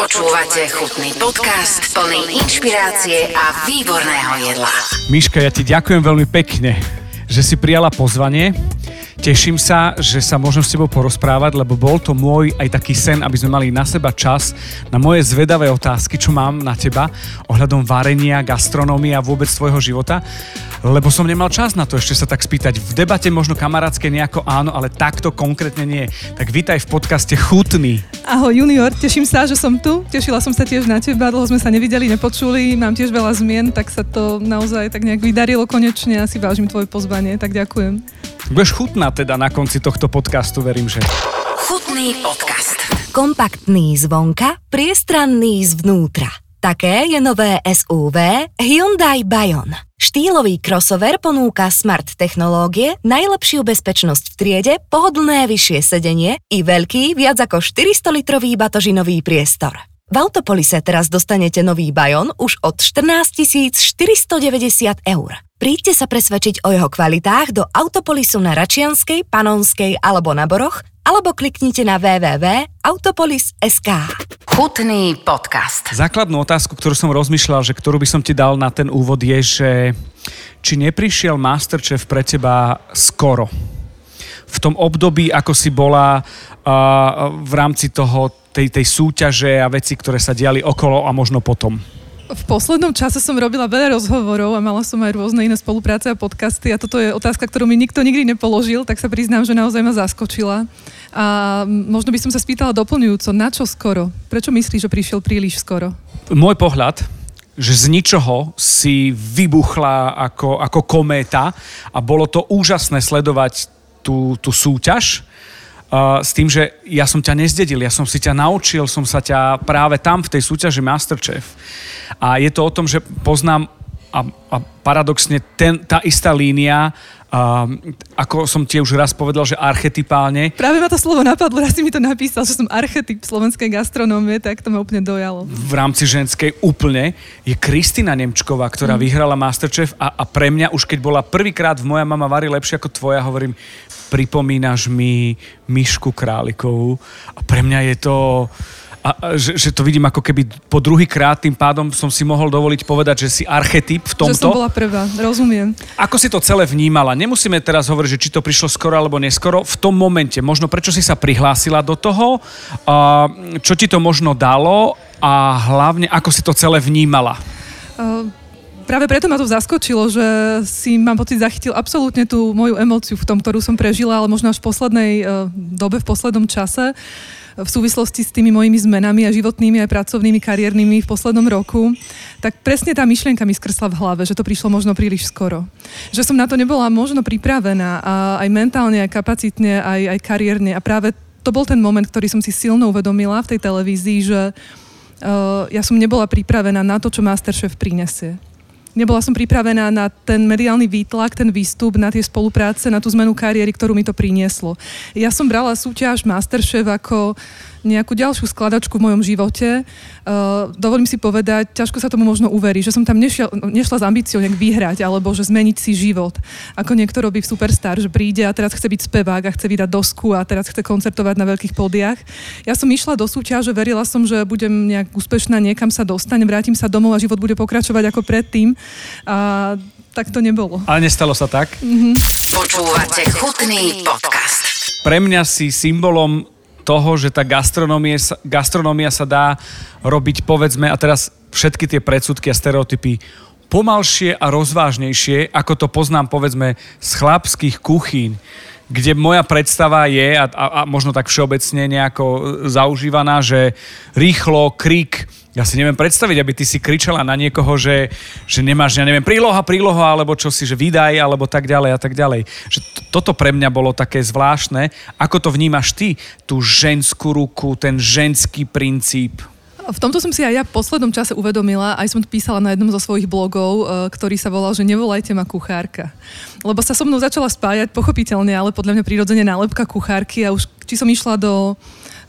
Počúvate chutný podcast plný inšpirácie a výborného jedla. Miška, ja ti ďakujem veľmi pekne, že si prijala pozvanie. Teším sa, že sa môžem s tebou porozprávať, lebo bol to môj aj taký sen, aby sme mali na seba čas na moje zvedavé otázky, čo mám na teba ohľadom varenia, gastronómie a vôbec tvojho života lebo som nemal čas na to ešte sa tak spýtať. V debate možno kamarátske nejako áno, ale takto konkrétne nie. Tak vítaj v podcaste Chutný. Ahoj junior, teším sa, že som tu. Tešila som sa tiež na teba, dlho sme sa nevideli, nepočuli, mám tiež veľa zmien, tak sa to naozaj tak nejak vydarilo konečne a si vážim tvoje pozvanie, tak ďakujem. Budeš chutná teda na konci tohto podcastu, verím, že. Chutný podcast. Kompaktný zvonka, priestranný zvnútra. Také je nové SUV Hyundai Bayon. Štýlový crossover ponúka smart technológie, najlepšiu bezpečnosť v triede, pohodlné vyššie sedenie i veľký, viac ako 400-litrový batožinový priestor. V Autopolise teraz dostanete nový Bayon už od 14 490 eur. Príďte sa presvedčiť o jeho kvalitách do Autopolisu na Račianskej, Panonskej alebo na Boroch alebo kliknite na www.autopolis.sk. Chutný podcast. Základnú otázku, ktorú som rozmýšľal, že ktorú by som ti dal na ten úvod je, že či neprišiel Masterchef pre teba skoro? V tom období, ako si bola uh, v rámci toho, tej, tej súťaže a veci, ktoré sa diali okolo a možno potom. V poslednom čase som robila veľa rozhovorov a mala som aj rôzne iné spolupráce a podcasty a toto je otázka, ktorú mi nikto nikdy nepoložil, tak sa priznám, že naozaj ma zaskočila. A možno by som sa spýtala doplňujúco, na čo skoro? Prečo myslíš, že prišiel príliš skoro? Môj pohľad, že z ničoho si vybuchla ako, ako kométa a bolo to úžasné sledovať tú, tú súťaž S tým, že ja som ťa nezdedil, ja som si ťa naučil, som sa ťa práve tam v tej súťaži Masterchef. A je to o tom, že poznám a, a paradoxne ten, tá istá línia Um, ako som ti už raz povedal, že archetypálne. Práve ma to slovo napadlo, raz si mi to napísal, že som archetyp slovenskej gastronómie, tak to ma úplne dojalo. V rámci ženskej úplne je Kristina Nemčková, ktorá mm. vyhrala Masterchef a, a pre mňa už keď bola prvýkrát v Moja mama varí lepšie ako tvoja, hovorím, pripomínaš mi Myšku Králikovú a pre mňa je to a, že, že to vidím ako keby po druhý krát, tým pádom som si mohol dovoliť povedať, že si archetyp v tomto. Že som bola prvá, rozumiem. Ako si to celé vnímala? Nemusíme teraz hovoriť, že či to prišlo skoro alebo neskoro. V tom momente, možno prečo si sa prihlásila do toho, čo ti to možno dalo a hlavne ako si to celé vnímala? Uh práve preto ma to zaskočilo, že si, mám pocit, zachytil absolútne tú moju emóciu v tom, ktorú som prežila, ale možno až v poslednej uh, dobe, v poslednom čase v súvislosti s tými mojimi zmenami a životnými aj pracovnými, kariérnymi v poslednom roku, tak presne tá myšlienka mi skrsla v hlave, že to prišlo možno príliš skoro. Že som na to nebola možno pripravená a aj mentálne, aj kapacitne, aj, aj kariérne a práve to bol ten moment, ktorý som si silno uvedomila v tej televízii, že uh, ja som nebola pripravená na to, čo Masterchef prinesie. Nebola som pripravená na ten mediálny výtlak, ten výstup, na tie spolupráce, na tú zmenu kariéry, ktorú mi to prinieslo. Ja som brala súťaž Masterchef ako nejakú ďalšiu skladačku v mojom živote. Uh, dovolím si povedať, ťažko sa tomu možno uverí, že som tam nešla, nešla s ambíciou nejak vyhrať, alebo že zmeniť si život. Ako niekto robí v Superstar, že príde a teraz chce byť spevák a chce vydať dosku a teraz chce koncertovať na veľkých podiach. Ja som išla do súťaže, verila som, že budem nejak úspešná, niekam sa dostanem, vrátim sa domov a život bude pokračovať ako predtým. A tak to nebolo. Ale nestalo sa tak? Mm-hmm. Počúvate chutný podcast. Pre mňa si symbolom toho, že tá gastronomia, gastronomia sa dá robiť, povedzme, a teraz všetky tie predsudky a stereotypy pomalšie a rozvážnejšie, ako to poznám, povedzme, z chlapských kuchýň kde moja predstava je, a, a, a možno tak všeobecne nejako zaužívaná, že rýchlo, krik, ja si neviem predstaviť, aby ty si kričala na niekoho, že, že nemáš, ja neviem, príloha, príloha, alebo čo si, že vydaj, alebo tak ďalej a tak ďalej. Že to, toto pre mňa bolo také zvláštne. Ako to vnímaš ty, tú ženskú ruku, ten ženský princíp? V tomto som si aj ja v poslednom čase uvedomila, aj som písala na jednom zo svojich blogov, e, ktorý sa volal, že nevolajte ma kuchárka. Lebo sa so mnou začala spájať, pochopiteľne, ale podľa mňa prirodzene nálepka kuchárky a už či som išla do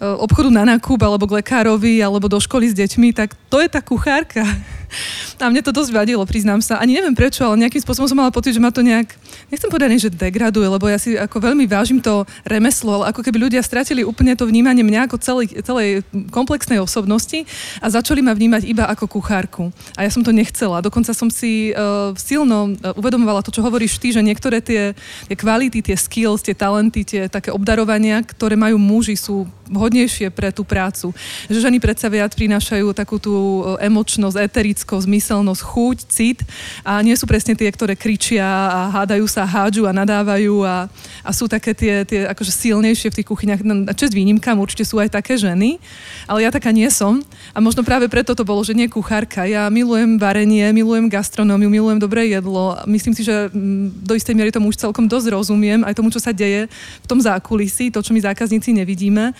obchodu na nákup, alebo k lekárovi, alebo do školy s deťmi, tak to je tá kuchárka. A mne to dosť vadilo, priznám sa. Ani neviem prečo, ale nejakým spôsobom som mala pocit, že ma to nejak, nechcem povedať, že degraduje, lebo ja si ako veľmi vážim to remeslo, ale ako keby ľudia stratili úplne to vnímanie mňa ako celej, celej komplexnej osobnosti a začali ma vnímať iba ako kuchárku. A ja som to nechcela. Dokonca som si uh, silno uh, uvedomovala to, čo hovoríš ty, že niektoré tie, tie kvality, tie skills, tie talenty, tie také obdarovania, ktoré majú muži, sú vhodnejšie pre tú prácu. Že ženy predsa viac prinášajú takú tú e, emočnosť, eterickosť, zmyselnosť, chuť, cit a nie sú presne tie, ktoré kričia a hádajú sa, hádžu a nadávajú a, a sú také tie, tie akože silnejšie v tých kuchyniach. No, čest výnimkám, určite sú aj také ženy, ale ja taká nie som a možno práve preto to bolo, že nie kuchárka. Ja milujem varenie, milujem gastronómiu, milujem dobré jedlo. Myslím si, že mm, do istej miery tomu už celkom dosť rozumiem, aj tomu, čo sa deje v tom zákulisí, to, čo my zákazníci nevidíme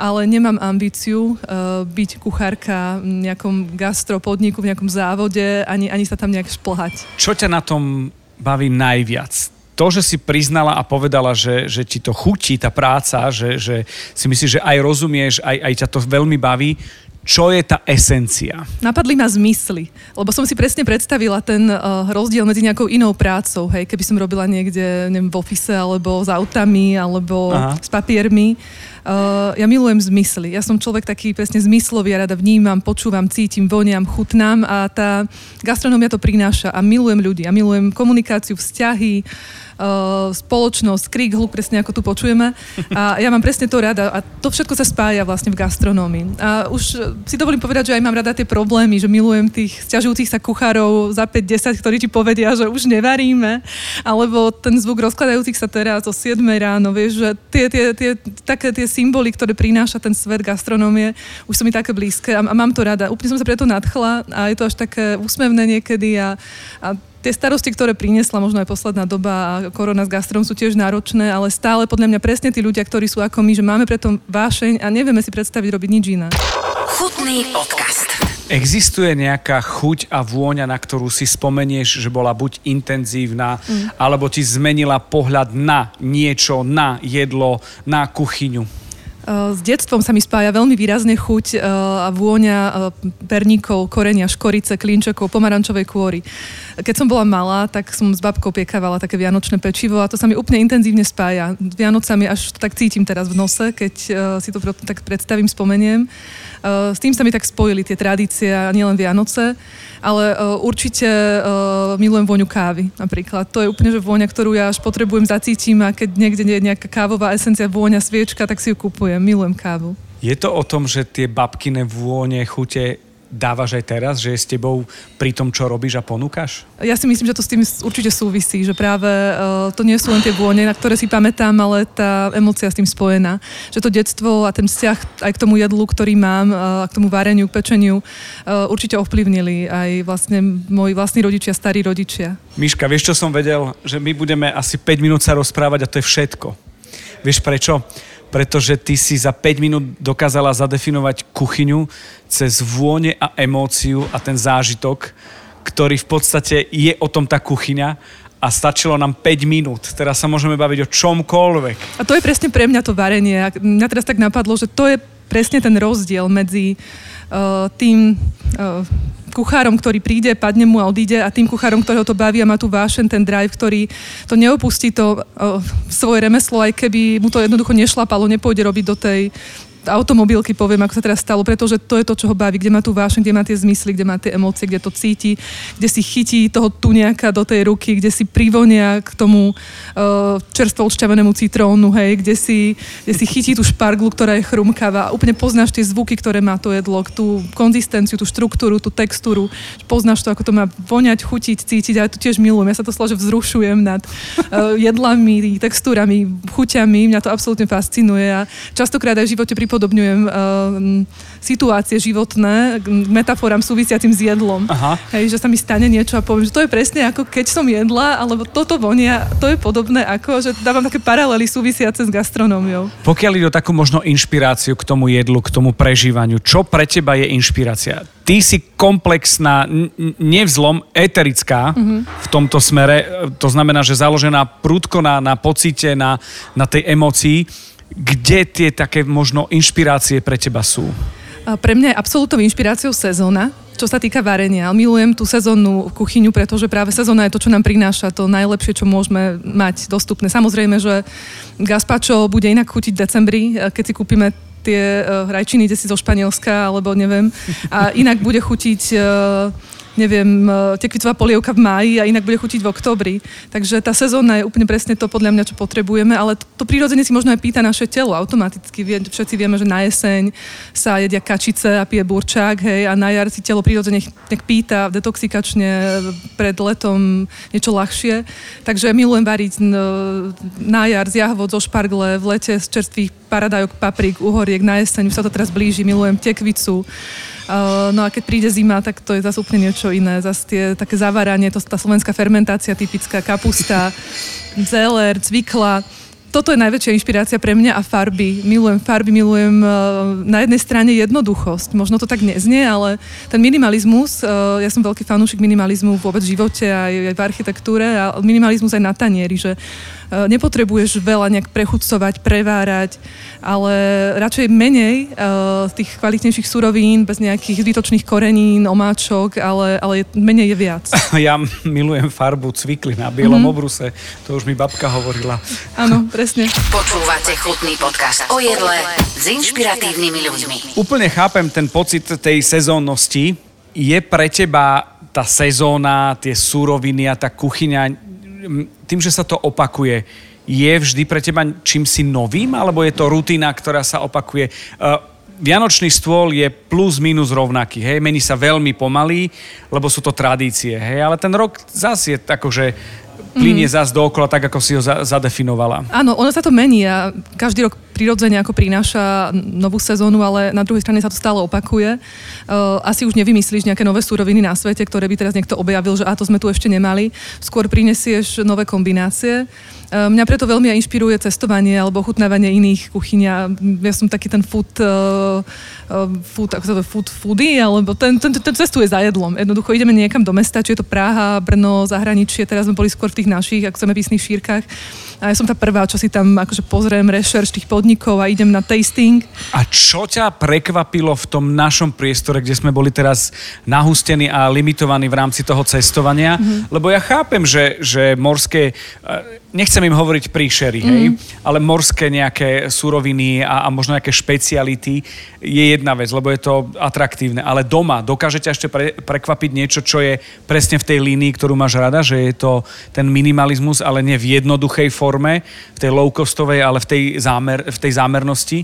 ale nemám ambíciu uh, byť kuchárka v nejakom gastropodniku, v nejakom závode, ani, ani sa tam nejak šplhať. Čo ťa na tom baví najviac? to, že si priznala a povedala, že, že ti to chutí, tá práca, že, že si myslíš, že aj rozumieš, aj, aj ťa to veľmi baví, čo je tá esencia? Napadli ma zmysly, lebo som si presne predstavila ten uh, rozdiel medzi nejakou inou prácou, hej, keby som robila niekde, neviem, v ofise, alebo s autami, alebo Aha. s papiermi. Uh, ja milujem zmysly. Ja som človek taký presne zmyslový, ja rada vnímam, počúvam, cítim, voniam, chutnám a tá gastronómia to prináša a milujem ľudí. Ja milujem komunikáciu, vzťahy, uh, spoločnosť, krík, hluk, presne ako tu počujeme. A ja mám presne to rada a to všetko sa spája vlastne v gastronómii. A už si dovolím povedať, že aj mám rada tie problémy, že milujem tých stiažujúcich sa kuchárov za 5-10, ktorí ti povedia, že už nevaríme, alebo ten zvuk rozkladajúcich sa teraz o 7 ráno, vieš, že tie, tie, tie, také tie symboly, ktoré prináša ten svet gastronómie, už sú mi také blízke a, a mám to rada. Úplne som sa preto nadchla a je to až také úsmevné niekedy a, a tie starosti, ktoré priniesla možno aj posledná doba a korona s gastrom sú tiež náročné, ale stále podľa mňa presne tí ľudia, ktorí sú ako my, že máme preto vášeň a nevieme si predstaviť robiť nič iné. Chutný podcast. Existuje nejaká chuť a vôňa, na ktorú si spomenieš, že bola buď intenzívna, mm. alebo ti zmenila pohľad na niečo, na jedlo, na kuchyňu? Eh, s detstvom sa mi spája veľmi výrazne chuť eh, a vôňa eh, perníkov, korenia, škorice, klinčekov, pomarančovej kôry. Keď som bola malá, tak som s babkou piekávala také vianočné pečivo a to sa mi úplne intenzívne spája. Vianocami až to tak cítim teraz v nose, keď si to tak predstavím, spomeniem. S tým sa mi tak spojili tie tradície nielen Vianoce ale uh, určite uh, milujem vôňu kávy napríklad. To je úplne že vôňa, ktorú ja až potrebujem, zacítim a keď niekde nie je nejaká kávová esencia, vôňa, sviečka, tak si ju kupujem. Milujem kávu. Je to o tom, že tie babkine vône, chute dávaš aj teraz, že je s tebou pri tom, čo robíš a ponúkaš? Ja si myslím, že to s tým určite súvisí, že práve uh, to nie sú len tie vône, na ktoré si pamätám, ale tá emocia s tým spojená. Že to detstvo a ten vzťah aj k tomu jedlu, ktorý mám, uh, k tomu vareniu, k pečeniu, uh, určite ovplyvnili aj vlastne moji vlastní rodičia, starí rodičia. Miška, vieš, čo som vedel? Že my budeme asi 5 minút sa rozprávať a to je všetko. Vieš prečo? Pretože ty si za 5 minút dokázala zadefinovať kuchyňu cez vône a emóciu a ten zážitok, ktorý v podstate je o tom tá kuchyňa a stačilo nám 5 minút. Teraz sa môžeme baviť o čomkoľvek. A to je presne pre mňa to varenie. Mňa teraz tak napadlo, že to je presne ten rozdiel medzi uh, tým uh, kuchárom, ktorý príde, padne mu a odíde a tým kuchárom, ktorého to baví a má tu vášen, ten drive, ktorý to neopustí to uh, svoje remeslo, aj keby mu to jednoducho nešlapalo, nepôjde robiť do tej automobilky, poviem, ako sa teraz stalo, pretože to je to, čo ho baví, kde má tú vášeň, kde má tie zmysly, kde má tie emócie, kde to cíti, kde si chytí toho tuniaka do tej ruky, kde si privonia k tomu uh, čerstvo odšťavenému citrónu, hej, kde si, kde si chytí tú šparglu, ktorá je chrumkavá. Úplne poznáš tie zvuky, ktoré má to jedlo, tú konzistenciu, tú štruktúru, tú textúru. Poznáš to, ako to má voňať, chutiť, cítiť. A ja to tiež milujem. Ja sa to že vzrušujem nad uh, jedlami, textúrami, chuťami. Mňa to absolútne fascinuje a častokrát aj v živote pri pripodobňujem uh, situácie životné k metaforám súvisiacim s jedlom. Aha. Hej, že sa mi stane niečo a poviem, že to je presne ako keď som jedla, alebo toto vonia, to je podobné ako, že dávam také paralely súvisiace s gastronómiou. Pokiaľ ide o takú možno inšpiráciu k tomu jedlu, k tomu prežívaniu, čo pre teba je inšpirácia? Ty si komplexná, nevzlom, eterická mm-hmm. v tomto smere, to znamená, že založená prúdko na, na pocite, na, na tej emocii kde tie také možno inšpirácie pre teba sú? Pre mňa je absolútnou inšpiráciou sezóna, čo sa týka varenia. Milujem tú sezónnu kuchyňu, pretože práve sezóna je to, čo nám prináša to najlepšie, čo môžeme mať dostupné. Samozrejme, že gazpacho bude inak chutiť v decembri, keď si kúpime tie uh, rajčiny, ide si zo Španielska, alebo neviem. A inak bude chutiť uh, neviem, e, tekvitová polievka v máji a inak bude chutiť v oktobri. Takže tá sezóna je úplne presne to podľa mňa, čo potrebujeme, ale to, to prírodzene si možno aj pýta naše telo automaticky. Všetci vieme, že na jeseň sa jedia kačice a pije burčák, hej, a na jar si telo prírodzene nech pýta detoxikačne pred letom niečo ľahšie. Takže milujem variť na jar z jahvod, zo špargle, v lete z čerstvých paradajok, paprík, uhoriek, na jeseň už sa to teraz blíži, milujem tekvicu. Uh, no a keď príde zima, tak to je zase úplne niečo iné. Zase tie také zaváranie, to tá slovenská fermentácia typická, kapusta, zeler, cvikla toto je najväčšia inšpirácia pre mňa a farby. Milujem farby, milujem uh, na jednej strane jednoduchosť. Možno to tak neznie, ale ten minimalizmus, uh, ja som veľký fanúšik minimalizmu vôbec v živote aj, aj v architektúre a minimalizmus aj na tanieri, že uh, nepotrebuješ veľa nejak prechudcovať, prevárať, ale radšej menej uh, tých kvalitnejších surovín, bez nejakých zbytočných korenín, omáčok, ale, ale menej je viac. Ja milujem farbu cvikly na bielom mm-hmm. obruse, to už mi babka hovorila. Áno, presne. Počúvate chutný podcast o jedle s inšpiratívnymi ľuďmi. Úplne chápem ten pocit tej sezónnosti. Je pre teba tá sezóna, tie súroviny a tá kuchyňa, tým, že sa to opakuje, je vždy pre teba čím si novým, alebo je to rutina, ktorá sa opakuje? Uh, Vianočný stôl je plus minus rovnaký, hej, mení sa veľmi pomaly, lebo sú to tradície, hej, ale ten rok zase je akože plinie mm. zase dookola tak, ako si ho za, zadefinovala. Áno, ono sa to mení a každý rok prirodzene ako prináša novú sezónu, ale na druhej strane sa to stále opakuje. Uh, asi už nevymyslíš nejaké nové súroviny na svete, ktoré by teraz niekto objavil, že a to sme tu ešte nemali. Skôr prinesieš nové kombinácie. Uh, mňa preto veľmi inšpiruje cestovanie alebo ochutnávanie iných kuchyň. Ja som taký ten food, uh, food, ako sa to, food foodie, alebo ten, ten, ten, cestuje za jedlom. Jednoducho ideme niekam do mesta, či je to Praha, Brno, zahraničie, teraz sme boli skôr v tých našich, ako chceme písnych šírkach. A ja som tá prvá, čo si tam akože pozriem rešerš tých podnikov a idem na tasting. A čo ťa prekvapilo v tom našom priestore, kde sme boli teraz nahustení a limitovaní v rámci toho cestovania? Mm-hmm. Lebo ja chápem, že, že morské, eh, nechcem im hovoriť príšery, mm-hmm. hej, ale morské nejaké suroviny a, a možno nejaké špeciality je jedna vec, lebo je to atraktívne. Ale doma dokážete ešte pre, prekvapiť niečo, čo je presne v tej línii, ktorú máš rada, že je to ten minimalizmus, ale nie v jednoduchej forme v tej low-costovej, ale v tej, zámer, v tej zámernosti.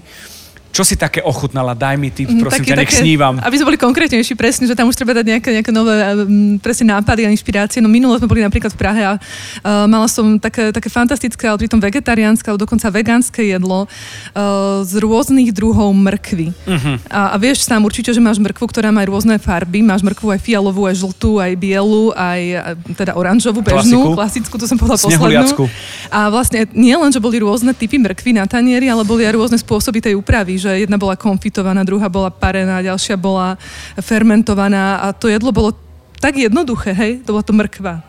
Čo si také ochutnala? Daj mi tip, mhm, prosím také, ťa, nech také, snívam. Aby sme boli konkrétnejší, presne, že tam už treba dať nejaké, nejaké nové um, presne nápady a inšpirácie. No minulo sme boli napríklad v Prahe a uh, mala som také, také fantastické, ale pritom vegetariánske, alebo dokonca vegánske jedlo uh, z rôznych druhov mrkvy. Uh-huh. A, a vieš sám určite, že máš mrkvu, ktorá má rôzne farby. Máš mrkvu aj fialovú, aj žltú, aj bielu, aj teda oranžovú, bežnú, klasickú, to som povedala poslednú. A vlastne nie len, že boli rôzne typy mrkvy na tanieri, ale boli aj rôzne spôsoby tej úpravy, že jedna bola konfitovaná, druhá bola parená, ďalšia bola fermentovaná a to jedlo bolo tak jednoduché, hej, to bola to mrkva.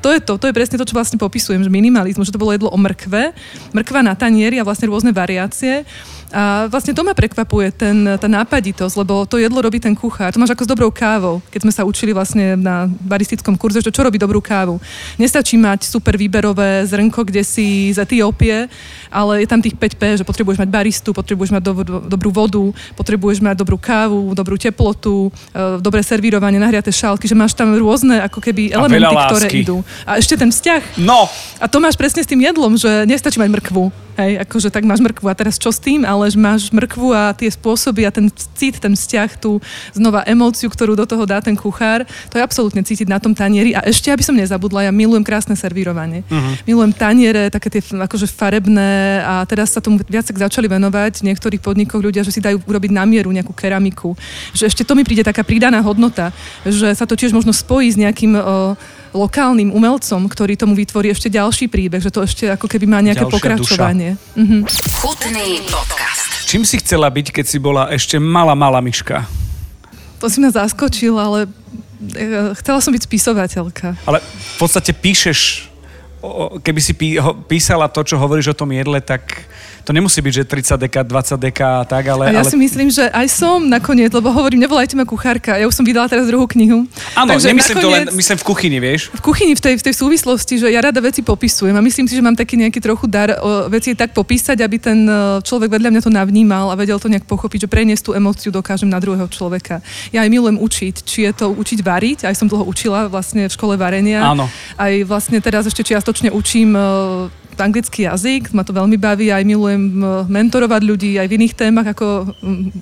To je to, to je presne to, čo vlastne popisujem, že minimalizmus, že to bolo jedlo o mrkve, mrkva na tanieri a vlastne rôzne variácie a vlastne to ma prekvapuje, ten, tá nápaditosť, lebo to jedlo robí ten kuchár. To máš ako s dobrou kávou, keď sme sa učili vlastne na baristickom kurze, že čo robí dobrú kávu. Nestačí mať super výberové zrnko, kde si z Etiópie, ale je tam tých 5P, že potrebuješ mať baristu, potrebuješ mať do, do, dobrú vodu, potrebuješ mať dobrú kávu, dobrú teplotu, e, dobré servírovanie, nahriaté šálky, že máš tam rôzne ako keby elementy, ktoré idú. A ešte ten vzťah. No. A to máš presne s tým jedlom, že nestačí mať mrkvu Hej, akože tak máš mrkvu a teraz čo s tým, ale máš mrkvu a tie spôsoby a ten cít, ten vzťah, tú znova emóciu, ktorú do toho dá ten kuchár, to je absolútne cítiť na tom tanieri. A ešte, aby som nezabudla, ja milujem krásne servírovanie. Uh-huh. Milujem taniere, také tie akože farebné a teraz sa tomu viac začali venovať v niektorých podnikoch ľudia, že si dajú urobiť na mieru nejakú keramiku. Že ešte to mi príde taká pridaná hodnota, že sa to tiež možno spojí s nejakým o, lokálnym umelcom, ktorý tomu vytvorí ešte ďalší príbeh, že to ešte ako keby má nejaké Ďalšia pokračovanie. Mhm. Chutný podcast. Čím si chcela byť, keď si bola ešte malá, malá myška? To si ma zaskočil, ale e, chcela som byť spisovateľka. Ale v podstate píšeš, keby si písala to, čo hovoríš o tom jedle, tak To nemusí byť, že 30 deka, 20 deka a tak, ale... A ja ale... si myslím, že aj som nakoniec, lebo hovorím, nevolajte ma kuchárka. Ja už som vydala teraz druhú knihu. Áno, nemyslím nakoniec, to len, myslím v kuchyni, vieš? V kuchyni, v tej, v tej súvislosti, že ja rada veci popisujem a myslím si, že mám taký nejaký trochu dar o, veci tak popísať, aby ten e, človek vedľa mňa to navnímal a vedel to nejak pochopiť, že preniesť tú emóciu dokážem na druhého človeka. Ja aj milujem učiť, či je to učiť variť, aj som dlho učila vlastne v škole varenia. Áno. Aj vlastne teraz ešte čiastočne učím e, anglický jazyk, ma to veľmi baví, aj milujem mentorovať ľudí aj v iných témach ako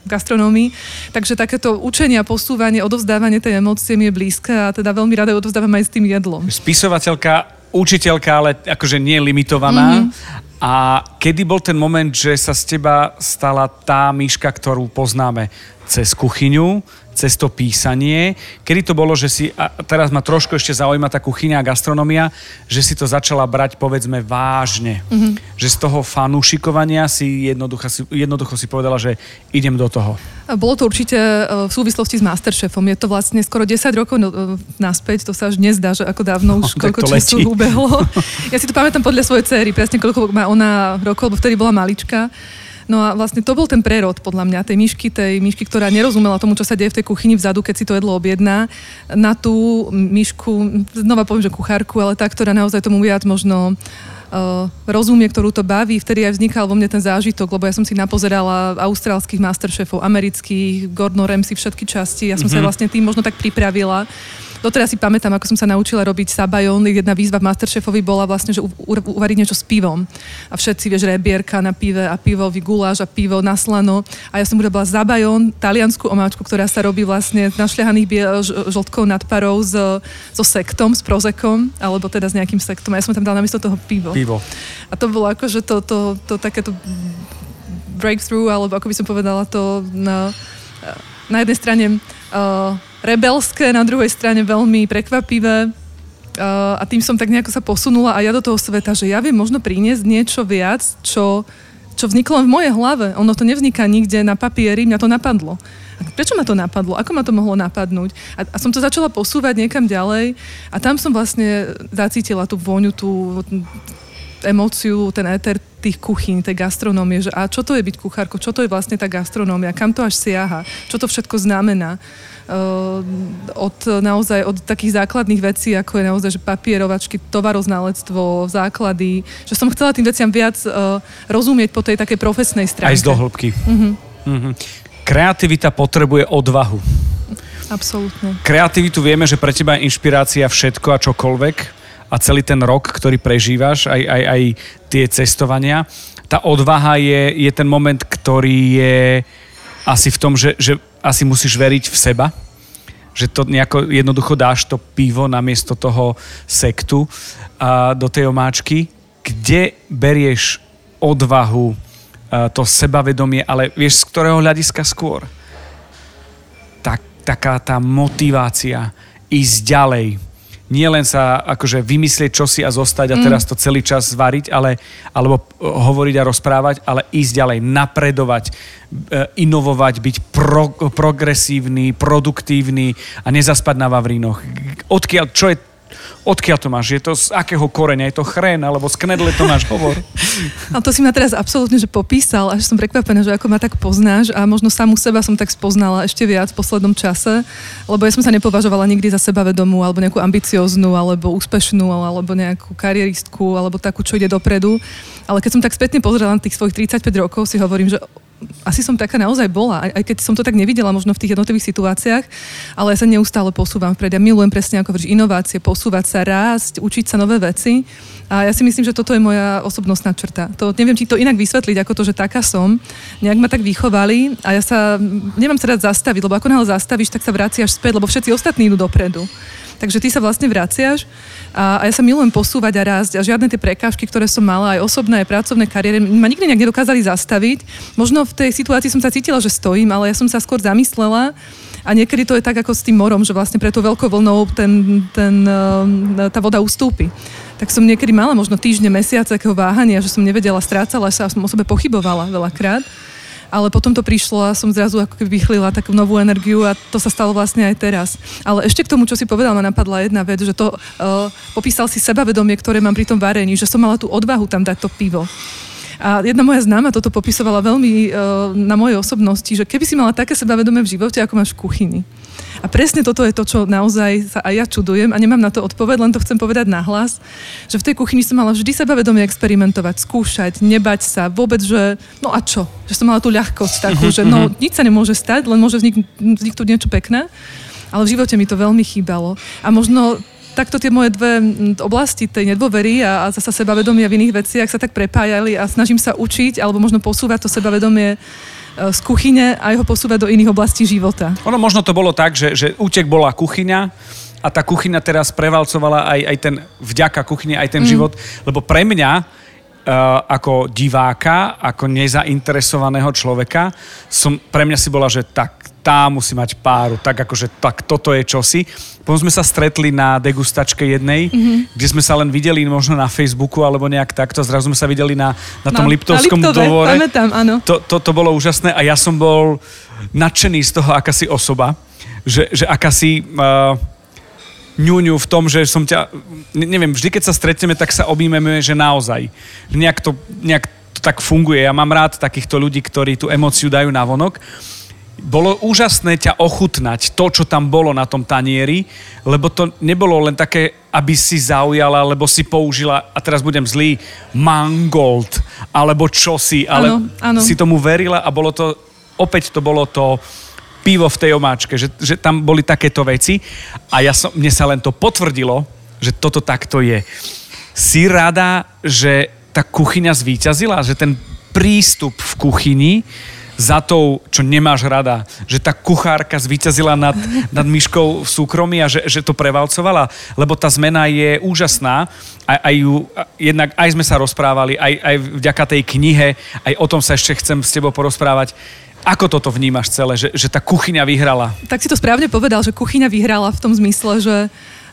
gastronómii. Takže takéto učenie, posúvanie, odovzdávanie tej emócie mi je blízke a teda veľmi rada odovzdávam aj s tým jedlom. Spisovateľka, učiteľka, ale akože nie limitovaná. Mm-hmm. A kedy bol ten moment, že sa z teba stala tá myška, ktorú poznáme cez kuchyňu, cez to písanie. Kedy to bolo, že si, a teraz ma trošku ešte zaujíma tá kuchyňa a gastronomia, že si to začala brať povedzme vážne. Mm-hmm. Že z toho fanúšikovania si jednoducho, si jednoducho si povedala, že idem do toho. Bolo to určite e, v súvislosti s Masterchefom. Je to vlastne skoro 10 rokov no, e, naspäť, to sa až nezdá, že ako dávno už no, koľko času ubehlo. Ja si to pamätám podľa svojej cery, presne koľko má ona rokov, lebo vtedy bola malička. No a vlastne to bol ten prerod podľa mňa, tej myšky, tej myšky, ktorá nerozumela tomu, čo sa deje v tej kuchyni vzadu, keď si to jedlo objedná, na tú myšku, znova poviem, že kuchárku, ale tá, ktorá naozaj tomu viac možno Uh, rozumie, ktorú to baví. Vtedy aj vznikal vo mne ten zážitok, lebo ja som si napozerala austrálskych masterchefov, amerických, Gordon Ramsay, všetky časti. Ja som mm-hmm. sa vlastne tým možno tak pripravila. Doteraz si pamätám, ako som sa naučila robiť sabajón. Jedna výzva v Masterchefovi bola vlastne, že uvariť niečo s pivom. A všetci, vieš, rebierka na pive a pivový guláš a pivo na slano. A ja som urobila zabajón, taliansku omáčku, ktorá sa robí vlastne našľahaných žltkov nad parou s, so sektom, s prozekom, alebo teda s nejakým sektom. A ja som tam dala namiesto toho pivo. Pivo. A to bolo akože to, to, to, to takéto breakthrough, alebo ako by som povedala to na, na jednej strane uh, rebelské, na druhej strane veľmi prekvapivé. Uh, a tým som tak nejako sa posunula a ja do toho sveta, že ja viem možno priniesť niečo viac, čo, čo vzniklo len v mojej hlave. Ono to nevzniká nikde na papieri, mňa to napadlo. Prečo ma to napadlo? Ako ma to mohlo napadnúť? A, a som to začala posúvať niekam ďalej a tam som vlastne zacítila tú vôňu, tú emóciu, ten éter tých kuchyň, tej gastronómie, že a čo to je byť kuchárkou, čo to je vlastne tá gastronómia, kam to až siaha, čo to všetko znamená. Uh, od naozaj od takých základných vecí, ako je naozaj, že papierovačky, tovaroználectvo, základy, že som chcela tým veciam viac uh, rozumieť po tej takej profesnej stránke. Aj z dohlbky. Uh-huh. Uh-huh. Kreativita potrebuje odvahu. Absolútne. Kreativitu vieme, že pre teba je inšpirácia všetko a čokoľvek a celý ten rok, ktorý prežívaš, aj, aj, aj tie cestovania. Tá odvaha je, je ten moment, ktorý je asi v tom, že, že asi musíš veriť v seba, že to nejako jednoducho dáš to pivo namiesto toho sektu a do tej omáčky. Kde berieš odvahu, to sebavedomie, ale vieš, z ktorého hľadiska skôr? Tak, taká tá motivácia ísť ďalej, nie len sa akože vymyslieť čosi a zostať a mm. teraz to celý čas zvariť, ale, alebo hovoriť a rozprávať, ale ísť ďalej, napredovať, e, inovovať, byť pro, progresívny, produktívny a nezaspať na Vavrínoch. Odkiaľ, čo je Odkiaľ to máš? Je to z akého koreňa? Je to chren alebo z knedle to máš? Hovor. A to si ma teraz absolútne že popísal, až som prekvapená, že ako ma tak poznáš a možno samú seba som tak spoznala ešte viac v poslednom čase, lebo ja som sa nepovažovala nikdy za sebavedomú alebo nejakú ambicioznú alebo úspešnú alebo nejakú karieristku alebo takú, čo ide dopredu. Ale keď som tak spätne pozrela na tých svojich 35 rokov, si hovorím, že asi som taká naozaj bola, aj, keď som to tak nevidela možno v tých jednotlivých situáciách, ale ja sa neustále posúvam vpred. Ja milujem presne ako vrč, inovácie, posúvať sa, rásť, učiť sa nové veci. A ja si myslím, že toto je moja osobnostná črta. To neviem, či to inak vysvetliť, ako to, že taká som. Nejak ma tak vychovali a ja sa nemám sa rád zastaviť, lebo ako náhle zastavíš, tak sa vraciaš späť, lebo všetci ostatní idú dopredu. Takže ty sa vlastne vraciaš a, a ja sa milujem posúvať a rásť a žiadne tie prekážky, ktoré som mala, aj osobné, aj pracovné kariéry, ma nikdy nejak nedokázali zastaviť. Možno v tej situácii som sa cítila, že stojím, ale ja som sa skôr zamyslela a niekedy to je tak ako s tým morom, že vlastne pre tú veľkou vlnou ten, ten, ehm, tá voda ustúpi. Tak som niekedy mala možno týždne, mesiace takého váhania, že som nevedela, strácala sa a som o sebe pochybovala veľakrát ale potom to prišlo a som zrazu ako keby vychlila takú novú energiu a to sa stalo vlastne aj teraz. Ale ešte k tomu, čo si povedal, ma napadla jedna vec, že to uh, popísal si sebavedomie, ktoré mám pri tom varení, že som mala tú odvahu tam dať to pivo. A jedna moja známa toto popisovala veľmi uh, na mojej osobnosti, že keby si mala také sebavedomie v živote, ako máš v kuchyni. A presne toto je to, čo naozaj sa aj ja čudujem a nemám na to odpoveď, len to chcem povedať nahlas, že v tej kuchyni som mala vždy sebavedomie experimentovať, skúšať, nebať sa, vôbec, že no a čo? Že som mala tú ľahkosť takú, že no nič sa nemôže stať, len môže vznik- vzniknúť niečo pekné. Ale v živote mi to veľmi chýbalo. A možno takto tie moje dve oblasti, tej nedôvery a, a zasa sebavedomia v iných veciach sa tak prepájali a snažím sa učiť alebo možno posúvať to sebavedomie z kuchyne a jeho posúvať do iných oblastí života. Ono možno to bolo tak, že, že útek bola kuchyňa a tá kuchyňa teraz prevalcovala aj, aj ten, vďaka kuchyne, aj ten mm. život, lebo pre mňa ako diváka, ako nezainteresovaného človeka, som, pre mňa si bola, že tak, tá musí mať páru, tak akože tak toto je čosi. Potom sme sa stretli na degustačke jednej, mm-hmm. kde sme sa len videli možno na Facebooku alebo nejak takto. Zrazu sme sa videli na, na tom na, Liptovskom na Liptove. Pamätám, áno. To, to, to bolo úžasné a ja som bol nadšený z toho, aká si osoba, že, že aká si... Uh, ňuňu v tom, že som ťa, neviem, vždy keď sa stretneme, tak sa objímeme, že naozaj. Nejak to, nejak to tak funguje. Ja mám rád takýchto ľudí, ktorí tú emóciu dajú na vonok bolo úžasné ťa ochutnať to, čo tam bolo na tom tanieri, lebo to nebolo len také, aby si zaujala, lebo si použila, a teraz budem zlý, mangold, alebo čosi, ale ano, ano. si tomu verila a bolo to, opäť to bolo to pivo v tej omáčke, že, že tam boli takéto veci a ja som, mne sa len to potvrdilo, že toto takto je. Si rada, že tá kuchyňa zvíťazila, že ten prístup v kuchyni za tou, čo nemáš rada. Že tá kuchárka zvíťazila nad, nad myškou v súkromí a že, že to prevalcovala. Lebo tá zmena je úžasná. Aj, aj ju, jednak aj sme sa rozprávali, aj, aj vďaka tej knihe, aj o tom sa ešte chcem s tebou porozprávať. Ako toto vnímaš celé, že, že tá kuchyňa vyhrala? Tak si to správne povedal, že kuchyňa vyhrala v tom zmysle, že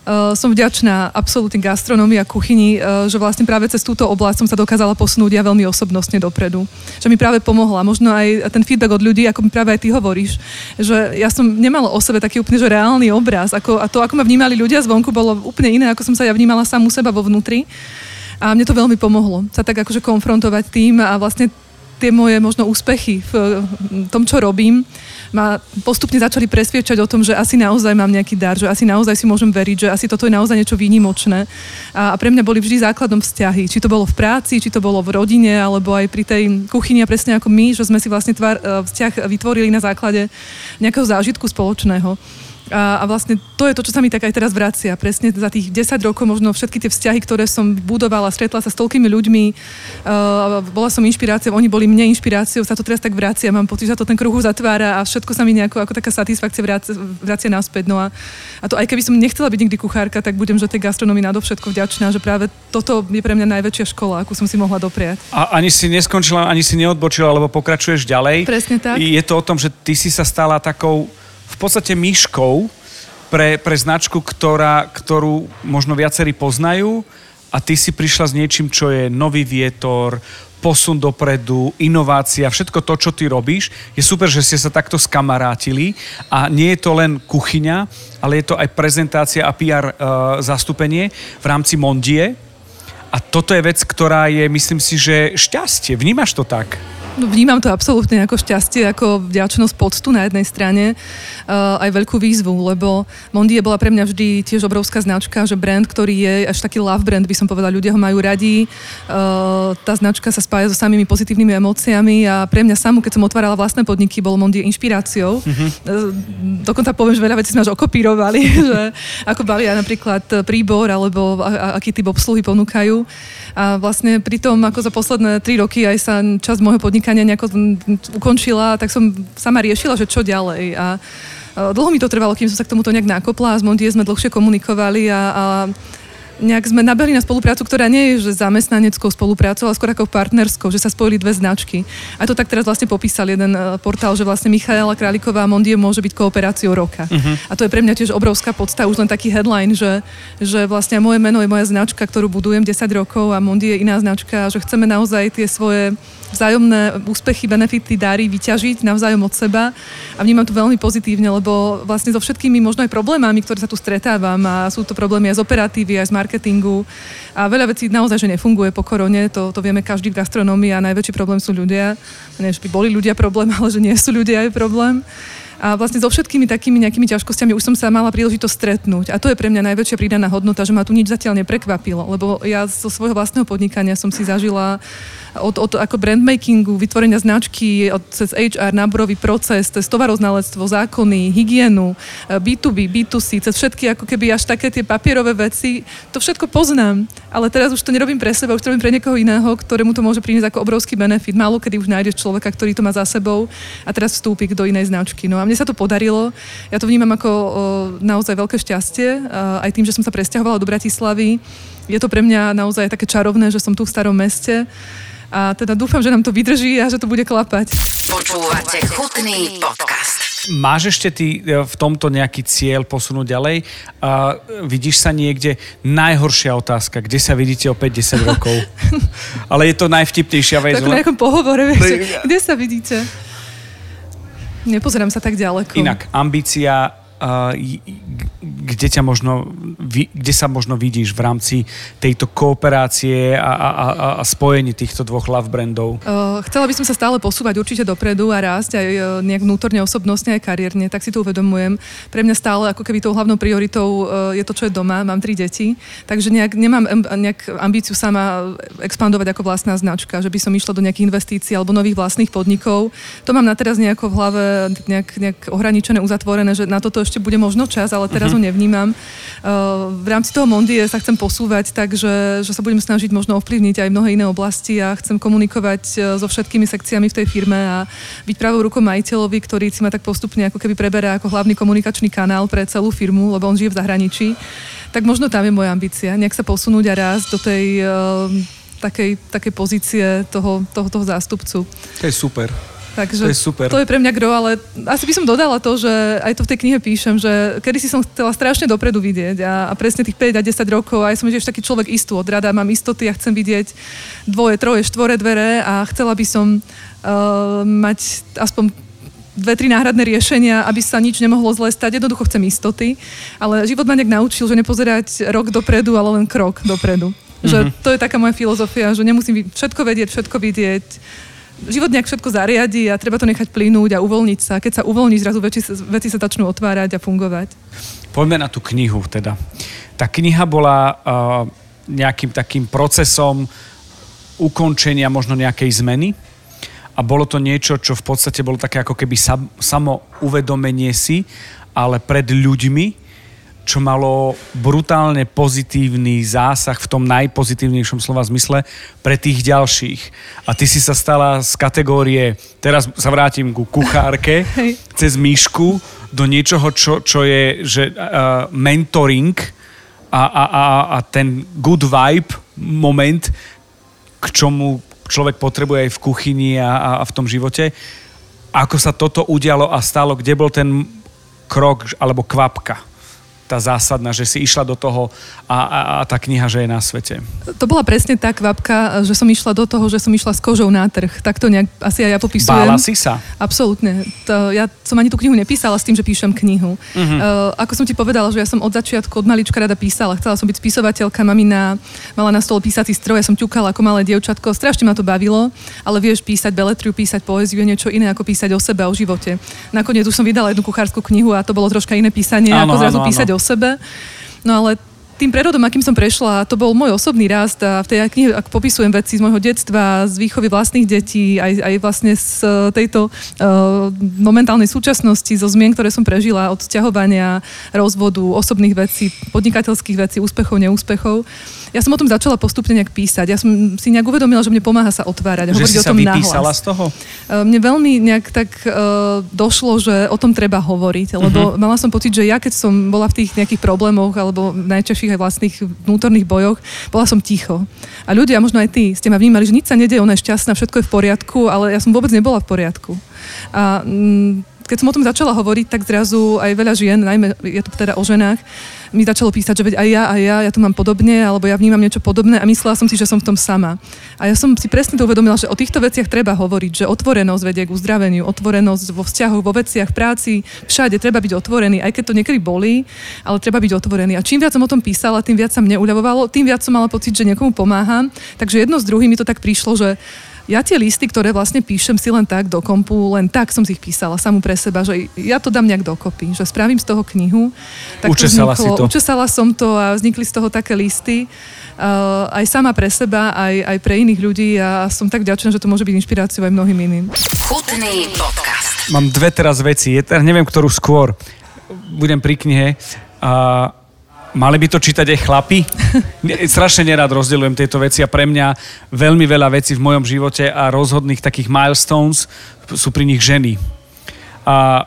Uh, som vďačná absolútne gastronómii a kuchyni, uh, že vlastne práve cez túto oblasť som sa dokázala posunúť ja veľmi osobnostne dopredu. Že mi práve pomohla. Možno aj ten feedback od ľudí, ako mi práve aj ty hovoríš, že ja som nemala o sebe taký úplne že reálny obraz ako, a to, ako ma vnímali ľudia zvonku, bolo úplne iné, ako som sa ja vnímala samú seba vo vnútri. A mne to veľmi pomohlo sa tak akože konfrontovať tým a vlastne tie moje možno úspechy v tom, čo robím, ma postupne začali presviečať o tom, že asi naozaj mám nejaký dar, že asi naozaj si môžem veriť, že asi toto je naozaj niečo výnimočné. A, pre mňa boli vždy základom vzťahy. Či to bolo v práci, či to bolo v rodine, alebo aj pri tej kuchyni a presne ako my, že sme si vlastne tvár, e, vzťah vytvorili na základe nejakého zážitku spoločného. A, a vlastne to je to, čo sa mi tak aj teraz vracia. Presne za tých 10 rokov možno všetky tie vzťahy, ktoré som budovala, stretla sa s toľkými ľuďmi, uh, bola som inšpiráciou, oni boli mne inšpiráciou, sa to teraz tak vracia. Mám pocit, že sa to ten kruh zatvára a všetko sa mi nejako ako taká satisfakcia vracia, vracia naspäť. No a, a to aj keby som nechcela byť nikdy kuchárka, tak budem, že tej gastronomii nadovšetko vďačná, že práve toto je pre mňa najväčšia škola, akú som si mohla dopriať. A ani si neskončila, ani si neodbočila, lebo pokračuješ ďalej. Presne tak. Je to o tom, že ty si sa stala takou v podstate myškou pre, pre značku, ktorá, ktorú možno viacerí poznajú a ty si prišla s niečím, čo je nový vietor, posun dopredu, inovácia, všetko to, čo ty robíš. Je super, že ste sa takto skamarátili a nie je to len kuchyňa, ale je to aj prezentácia a PR uh, zastúpenie v rámci Mondie. A toto je vec, ktorá je, myslím si, že šťastie. Vnímaš to tak? Vnímam to absolútne ako šťastie, ako vďačnosť poctu na jednej strane, uh, aj veľkú výzvu, lebo Mondie bola pre mňa vždy tiež obrovská značka, že brand, ktorý je až taký love brand, by som povedala, ľudia ho majú radi, uh, tá značka sa spája so samými pozitívnymi emóciami a pre mňa samú, keď som otvárala vlastné podniky, bol Mondie inšpiráciou. Mm-hmm. Dokonca poviem, že veľa vecí sme až okopírovali, že ako bavia napríklad príbor alebo aký typ obsluhy ponúkajú. A vlastne pri tom, ako za posledné tri roky aj sa časť môjho podnikania nejako ukončila, tak som sama riešila, že čo ďalej. A dlho mi to trvalo, kým som sa k tomuto nejak nakopla a s Montie sme dlhšie komunikovali a, a nejak sme nabehli na spoluprácu, ktorá nie je že zamestnaneckou spoluprácou, ale skôr ako partnerskou, že sa spojili dve značky. A to tak teraz vlastne popísal jeden e, portál, že vlastne Michaela Králiková a Mondie môže byť kooperáciou roka. Uh-huh. A to je pre mňa tiež obrovská podsta, už len taký headline, že, že vlastne moje meno je moja značka, ktorú budujem 10 rokov a Mondie je iná značka a že chceme naozaj tie svoje vzájomné úspechy, benefity, dary vyťažiť navzájom od seba a vnímam to veľmi pozitívne, lebo vlastne so všetkými možno aj problémami, ktoré sa tu stretávam a sú to problémy aj z operatívy, aj z marketingu a veľa vecí naozaj, že nefunguje po korone, to, to vieme každý v gastronómii a najväčší problém sú ľudia. Nie, že by boli ľudia problém, ale že nie sú ľudia aj problém. A vlastne so všetkými takými nejakými ťažkosťami už som sa mala príležitosť stretnúť. A to je pre mňa najväčšia pridaná hodnota, že ma tu nič zatiaľ neprekvapilo. Lebo ja zo svojho vlastného podnikania som si zažila od, od ako brandmakingu, vytvorenia značky, od, cez HR, náborový proces, cez tovaroznalectvo, zákony, hygienu, B2B, B2C, cez všetky ako keby až také tie papierové veci, to všetko poznám. Ale teraz už to nerobím pre seba, už to robím pre niekoho iného, ktorému to môže priniesť ako obrovský benefit. Málo kedy už nájdeš človeka, ktorý to má za sebou a teraz vstúpi do inej značky. No a mne sa to podarilo. Ja to vnímam ako o, naozaj veľké šťastie, aj tým, že som sa presťahovala do Bratislavy. Je to pre mňa naozaj také čarovné, že som tu v starom meste a teda dúfam, že nám to vydrží a že to bude klapať. Počúvate chutný podcast. Máš ešte ty e, v tomto nejaký cieľ posunúť ďalej? A vidíš sa niekde? Najhoršia otázka, kde sa vidíte o 5-10 rokov? Ale je to najvtipnejšia vec. Tak na nejakom pohovore, vieš, kde sa vidíte? Nepozerám sa tak ďaleko. Inak, ambícia kde, ťa možno, kde sa možno vidíš v rámci tejto kooperácie a, a, a, a spojení týchto dvoch love brandov? Chcela by som sa stále posúvať určite dopredu a rásť aj uh, nejak vnútorne, osobnostne aj kariérne, tak si to uvedomujem. Pre mňa stále ako keby tou hlavnou prioritou uh, je to, čo je doma. Mám tri deti, takže nejak, nemám nejak ambíciu sama expandovať ako vlastná značka, že by som išla do nejakých investícií alebo nových vlastných podnikov. To mám na teraz nejako v hlave nejak, nejak ohraničené, uzatvorené, že na toto ešte bude možno čas, ale teraz uh-huh. ho nevnímam. Uh, v rámci toho Mondie sa chcem posúvať tak, že, že sa budem snažiť možno ovplyvniť aj mnohé iné oblasti a chcem komunikovať uh, so všetkými sekciami v tej firme a byť pravou rukou majiteľovi, ktorý si ma tak postupne ako keby preberá ako hlavný komunikačný kanál pre celú firmu, lebo on žije v zahraničí. Tak možno tam je moja ambícia, nejak sa posunúť a rásť do tej uh, takej, takej pozície toho, toho, toho zástupcu. To je super. Takže to je super. To je pre mňa gro, ale asi by som dodala to, že aj to v tej knihe píšem, že kedy si som chcela strašne dopredu vidieť a, a presne tých 5 a 10 rokov a ja som tiež taký človek istú od rada, mám istoty a chcem vidieť dvoje, troje, štvore dvere a chcela by som uh, mať aspoň dve, tri náhradné riešenia, aby sa nič nemohlo zle stať. Jednoducho chcem istoty, ale život ma nejak naučil, že nepozerať rok dopredu, ale len krok dopredu. Mm-hmm. Že to je taká moja filozofia, že nemusím všetko vedieť, všetko vidieť, život nejak všetko zariadi a treba to nechať plynúť a uvoľniť sa. Keď sa uvoľní, zrazu veci, veci sa začnú otvárať a fungovať. Poďme na tú knihu teda. Tá kniha bola uh, nejakým takým procesom ukončenia možno nejakej zmeny a bolo to niečo, čo v podstate bolo také ako keby sam, samo uvedomenie si, ale pred ľuďmi, čo malo brutálne pozitívny zásah v tom najpozitívnejšom slova zmysle pre tých ďalších. A ty si sa stala z kategórie, teraz sa vrátim ku kuchárke, cez myšku do niečoho, čo, čo je že, uh, mentoring a, a, a, a ten good vibe moment, k čomu človek potrebuje aj v kuchyni a, a, v tom živote. Ako sa toto udialo a stalo, kde bol ten krok alebo kvapka? Tá zásadná, že si išla do toho a, a, a tá kniha, že je na svete. To bola presne tá kvapka, že som išla do toho, že som išla s kožou na trh. Tak to nejak asi aj ja popisujem. Bála si sa? Absolútne. To, ja som ani tú knihu nepísala s tým, že píšem knihu. Uh-huh. Uh, ako som ti povedala, že ja som od začiatku, od malička rada písala. Chcela som byť spisovateľka, mamina mala na stole písací stroj, ja som ťukala ako malé dievčatko. Strašne ma to bavilo, ale vieš písať beletriu, písať poéziu je niečo iné ako písať o sebe a o živote. Nakoniec už som vydala jednu kuchárskú knihu a to bolo troška iné písanie, áno, ako zrazu áno, písať o sebe. No ale tým prerodom, akým som prešla, to bol môj osobný rast a v tej knihe, ak popisujem veci z môjho detstva, z výchovy vlastných detí, aj, aj vlastne z tejto uh, momentálnej súčasnosti, zo zmien, ktoré som prežila, od ťahovania, rozvodu, osobných vecí, podnikateľských vecí, úspechov, neúspechov, ja som o tom začala postupne nejak písať. Ja som si nejak uvedomila, že mne pomáha sa otvárať. Že si o tom sa vypísala nahlas. z toho? Uh, mne veľmi nejak tak uh, došlo, že o tom treba hovoriť, lebo uh-huh. mala som pocit, že ja keď som bola v tých nejakých problémoch alebo najčastejšie našich aj vlastných vnútorných bojoch, bola som ticho. A ľudia, možno aj ty, ste ma vnímali, že nič sa nedieje, ona je šťastná, všetko je v poriadku, ale ja som vôbec nebola v poriadku. A mm, keď som o tom začala hovoriť, tak zrazu aj veľa žien, najmä je to teda o ženách, mi začalo písať, že veď aj ja, aj ja, ja to mám podobne, alebo ja vnímam niečo podobné a myslela som si, že som v tom sama. A ja som si presne to uvedomila, že o týchto veciach treba hovoriť, že otvorenosť vedie k uzdraveniu, otvorenosť vo vzťahoch, vo veciach, práci, všade treba byť otvorený, aj keď to niekedy bolí, ale treba byť otvorený. A čím viac som o tom písala, tým viac sa mne uľavovalo, tým viac som mala pocit, že niekomu pomáham. Takže jedno z druhým mi to tak prišlo, že ja tie listy, ktoré vlastne píšem si len tak do kompu, len tak som si ich písala samú pre seba, že ja to dám nejak dokopy, že spravím z toho knihu. Tak učesala to vzniklo, si to. Učesala som to a vznikli z toho také listy. Uh, aj sama pre seba, aj, aj pre iných ľudí a som tak ďačná, že to môže byť inšpiráciou aj mnohým iným. Chutný podcast. Mám dve teraz veci, ja neviem, ktorú skôr. Budem pri knihe. Uh, Mali by to čítať aj chlapi? Strašne nerád rozdeľujem tieto veci a pre mňa veľmi veľa vecí v mojom živote a rozhodných takých milestones sú pri nich ženy. A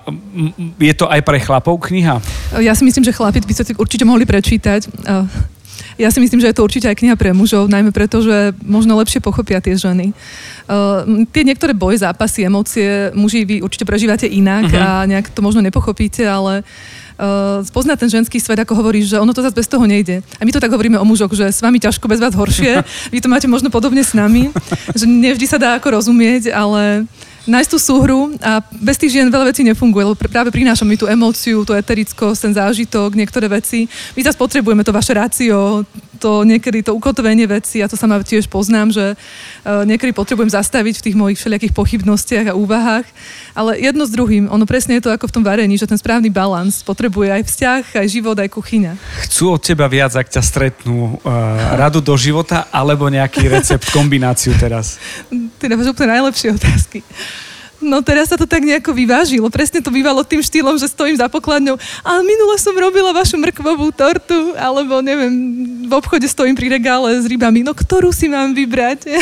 je to aj pre chlapov kniha? Ja si myslím, že chlapi by si určite mohli prečítať. Ja si myslím, že je to určite aj kniha pre mužov, najmä preto, že možno lepšie pochopia tie ženy. Uh, tie niektoré boje, zápasy, emócie, muži vy určite prežívate inak uh-huh. a nejak to možno nepochopíte, ale uh, uh, spoznať ten ženský svet, ako hovoríš, že ono to zase bez toho nejde. A my to tak hovoríme o mužoch, že s vami ťažko, bez vás horšie. Vy to máte možno podobne s nami, že nevždy sa dá ako rozumieť, ale nájsť tú súhru a bez tých žien veľa vecí nefunguje, lebo práve prinášam mi tú emóciu, tú eterickosť, ten zážitok, niektoré veci. My zase potrebujeme to vaše rácio, to niekedy to ukotvenie veci, ja to sama tiež poznám, že uh, niekedy potrebujem zastaviť v tých mojich všelijakých pochybnostiach a úvahách, ale jedno s druhým, ono presne je to ako v tom varení, že ten správny balans potrebuje aj vzťah, aj život, aj kuchyňa. Chcú od teba viac, ak ťa stretnú, uh, radu do života alebo nejaký recept, kombináciu teraz? Ty dávaš úplne najlepšie otázky. No teraz sa to tak nejako vyvážilo. Presne to bývalo tým štýlom, že stojím za pokladňou. Ale minule som robila vašu mrkvovú tortu, alebo neviem, v obchode stojím pri regále s rybami. No ktorú si mám vybrať?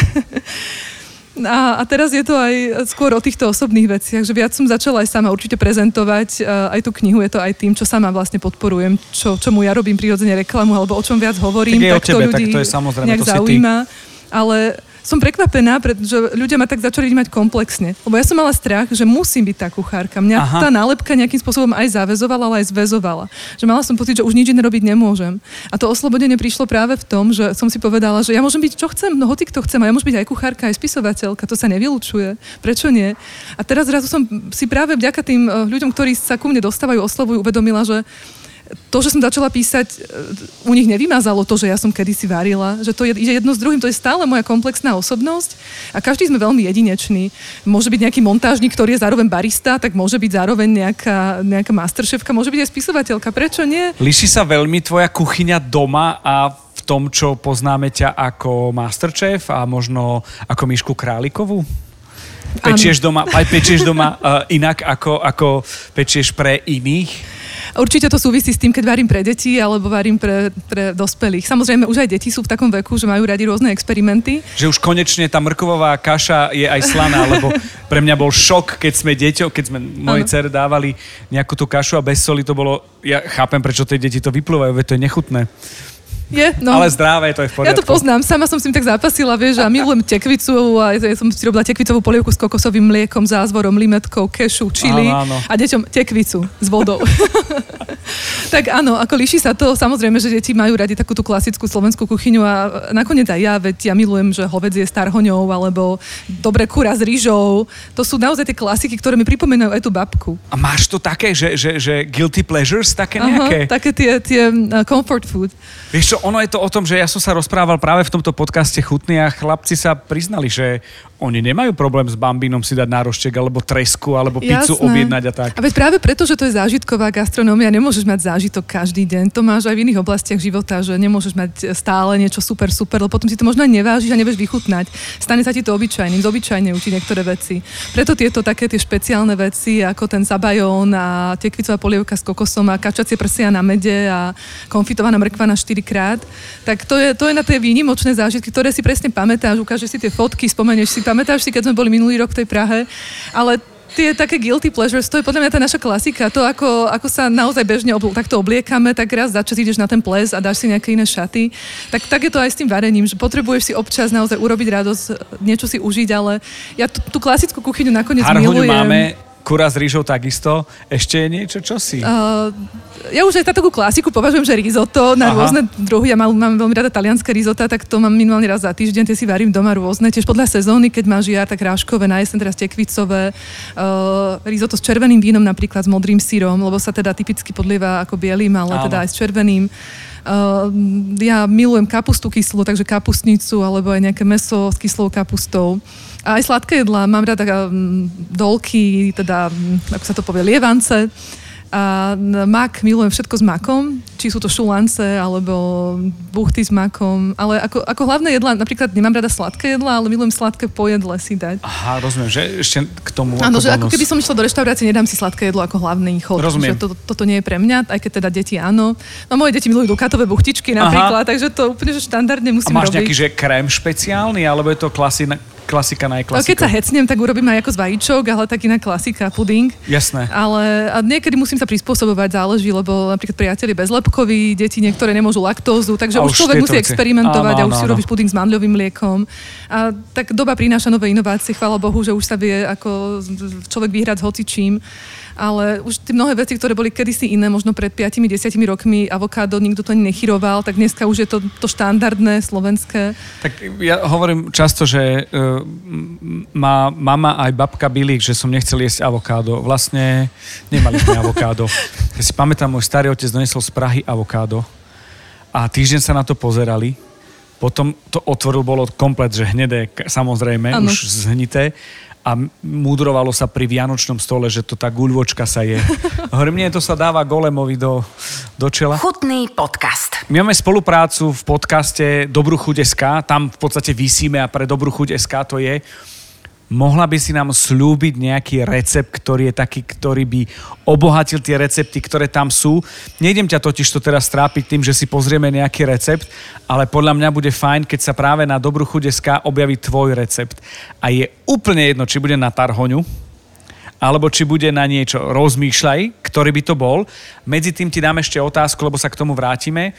A, a teraz je to aj skôr o týchto osobných veciach, že viac som začala aj sama určite prezentovať aj tú knihu, je to aj tým, čo sama vlastne podporujem, čo, čomu ja robím prirodzene reklamu, alebo o čom viac hovorím, tak, tak to ľudí tak to je samozrejme, nejak to zaujíma. Ale som prekvapená, pretože ľudia ma tak začali mať komplexne. Lebo ja som mala strach, že musím byť tá kuchárka. Mňa Aha. tá nálepka nejakým spôsobom aj zavezovala, ale aj zväzovala. Že mala som pocit, že už nič iné robiť nemôžem. A to oslobodenie prišlo práve v tom, že som si povedala, že ja môžem byť čo chcem, no hoci kto chcem, a ja môžem byť aj kuchárka, aj spisovateľka, to sa nevylučuje. Prečo nie? A teraz zrazu som si práve vďaka tým eh, ľuďom, ktorí sa ku mne dostávajú, oslovujú, uvedomila, že to, že som začala písať, u nich nevymazalo to, že ja som kedysi varila, že to je, ide jedno s druhým, to je stále moja komplexná osobnosť a každý sme veľmi jedinečný. Môže byť nejaký montážnik, ktorý je zároveň barista, tak môže byť zároveň nejaká, nejaká masterchefka, môže byť aj spisovateľka. Prečo nie? Líši sa veľmi tvoja kuchyňa doma a v tom, čo poznáme ťa ako masterchef a možno ako Myšku Králikovú? Pečieš doma, aj pečieš doma uh, inak, ako, ako pečieš pre iných? Určite to súvisí s tým, keď varím pre deti alebo varím pre, pre dospelých. Samozrejme, už aj deti sú v takom veku, že majú radi rôzne experimenty. Že už konečne tá mrkovová kaša je aj slaná, lebo pre mňa bol šok, keď sme deťo, keď sme mojej dcere dávali nejakú tú kašu a bez soli to bolo, ja chápem, prečo tie deti to vyplúvajú, veď to je nechutné. Je, no. Ale zdravé, to je v poriadku. Ja to poznám, sama som s tým tak zápasila, vieš, a milujem tekvicu a ja som si robila tekvicovú polievku s kokosovým mliekom, zázvorom, limetkou, kešu, čili áno, áno. a deťom tekvicu s vodou. tak áno, ako líši sa to, samozrejme, že deti majú radi takú tú klasickú slovenskú kuchyňu a nakoniec aj ja, veď ja milujem, že hovedzie s tarhoňou alebo dobre kura s rýžou. To sú naozaj tie klasiky, ktoré mi pripomínajú aj tú babku. A máš to také, že, že, že guilty pleasures, také nejaké? Aha, také tie, tie uh, comfort food. Vieš čo, čo, ono je to o tom, že ja som sa rozprával práve v tomto podcaste Chutný a chlapci sa priznali, že oni nemajú problém s bambínom si dať nároštek alebo tresku alebo pizzu Jasné. objednať a tak. A veď práve preto, že to je zážitková gastronómia, nemôžeš mať zážitok každý deň. To máš aj v iných oblastiach života, že nemôžeš mať stále niečo super, super, lebo potom si to možno aj nevážiš a nevieš vychutnať. Stane sa ti to obyčajným, zobyčajne učiť niektoré veci. Preto tieto také tie špeciálne veci, ako ten zabajón a tekvicová polievka s kokosom a kačacie prsia na mede a konfitovaná mrkva na 4 krát, tak to je, to je na tie výnimočné zážitky, ktoré si presne pamätáš, ukážeš si tie fotky, spomenieš si pamätáš si, keď sme boli minulý rok v tej Prahe, ale tie také guilty pleasures, to je podľa mňa tá naša klasika. To, ako, ako sa naozaj bežne obl- takto obliekame, tak raz za čas ideš na ten ples a dáš si nejaké iné šaty. Tak, tak je to aj s tým varením, že potrebuješ si občas naozaj urobiť radosť, niečo si užiť, ale ja tú, tú klasickú kuchyňu nakoniec Harhoňu milujem. máme kura s rýžou takisto. Ešte je niečo, čo si? Uh, ja už aj takú klasiku považujem, že risotto na Aha. rôzne druhy. Ja mám, mám veľmi rada talianské risotto, tak to mám minimálne raz za týždeň. Tie si varím doma rôzne. Tiež podľa sezóny, keď má žiar, tak ráškové, na jesen teraz tekvicové. Uh, risotto s červeným vínom, napríklad s modrým sírom, lebo sa teda typicky podlieva ako bielým, ale Áno. teda aj s červeným. Uh, ja milujem kapustu kyslú, takže kapustnicu alebo aj nejaké meso s kyslou kapustou. A aj sladké jedlá. Mám rada um, dolky, teda, ako sa to povie, lievance. A mak, milujem všetko s makom, či sú to šulance alebo buchty s makom, ale ako, ako hlavné jedla, napríklad nemám rada sladké jedla, ale milujem sladké pojedle si dať. Aha, rozumiem, že ešte k tomu Áno, že bonus. ako keby som išla do reštaurácie, nedám si sladké jedlo ako hlavný chod. Rozumiem. Že to, toto nie je pre mňa, aj keď teda deti áno. No moje deti milujú dukatové buchtičky napríklad, Aha. takže to úplne že štandardne musím robiť. A máš robiť. nejaký, že krém špeciálny, alebo je to klasina, klasika najklasika. Keď sa hecnem, tak urobím aj ako z vajíčok, ale tak iná klasika, puding. Jasné. Ale a niekedy musím sa prispôsobovať, záleží, lebo napríklad priateľi bezlepkoví, deti niektoré nemôžu laktózu, takže už, už človek musí veci. experimentovať áno, a už áno, si robíš puding s mandľovým mliekom. A tak doba prináša nové inovácie, chvála Bohu, že už sa vie ako človek vyhrať s hocičím ale už tie mnohé veci, ktoré boli kedysi iné, možno pred 5-10 rokmi, avokádo nikto to ani nechyroval, tak dneska už je to, to štandardné slovenské. Tak ja hovorím často, že uh, má mama aj babka Bilík, že som nechcel jesť avokádo. Vlastne nemali sme avokádo. Ja si pamätám, môj starý otec donesol z Prahy avokádo a týždeň sa na to pozerali potom to otvoril, bolo komplet, že hnedé, samozrejme, ano. už zhnité a múdrovalo sa pri Vianočnom stole, že to tá guľvočka sa je. Hovorím, nie, to sa dáva golemovi do, do čela. Chutný podcast. My máme spoluprácu v podcaste Dobrú chuť SK, tam v podstate vysíme a pre Dobrú chuť SK to je Mohla by si nám slúbiť nejaký recept, ktorý je taký, ktorý by obohatil tie recepty, ktoré tam sú. Nejdem ťa totiž to teraz trápiť tým, že si pozrieme nejaký recept, ale podľa mňa bude fajn, keď sa práve na Dobrú chudeska objaví tvoj recept. A je úplne jedno, či bude na tarhoňu, alebo či bude na niečo rozmýšľaj, ktorý by to bol. Medzi tým ti dám ešte otázku, lebo sa k tomu vrátime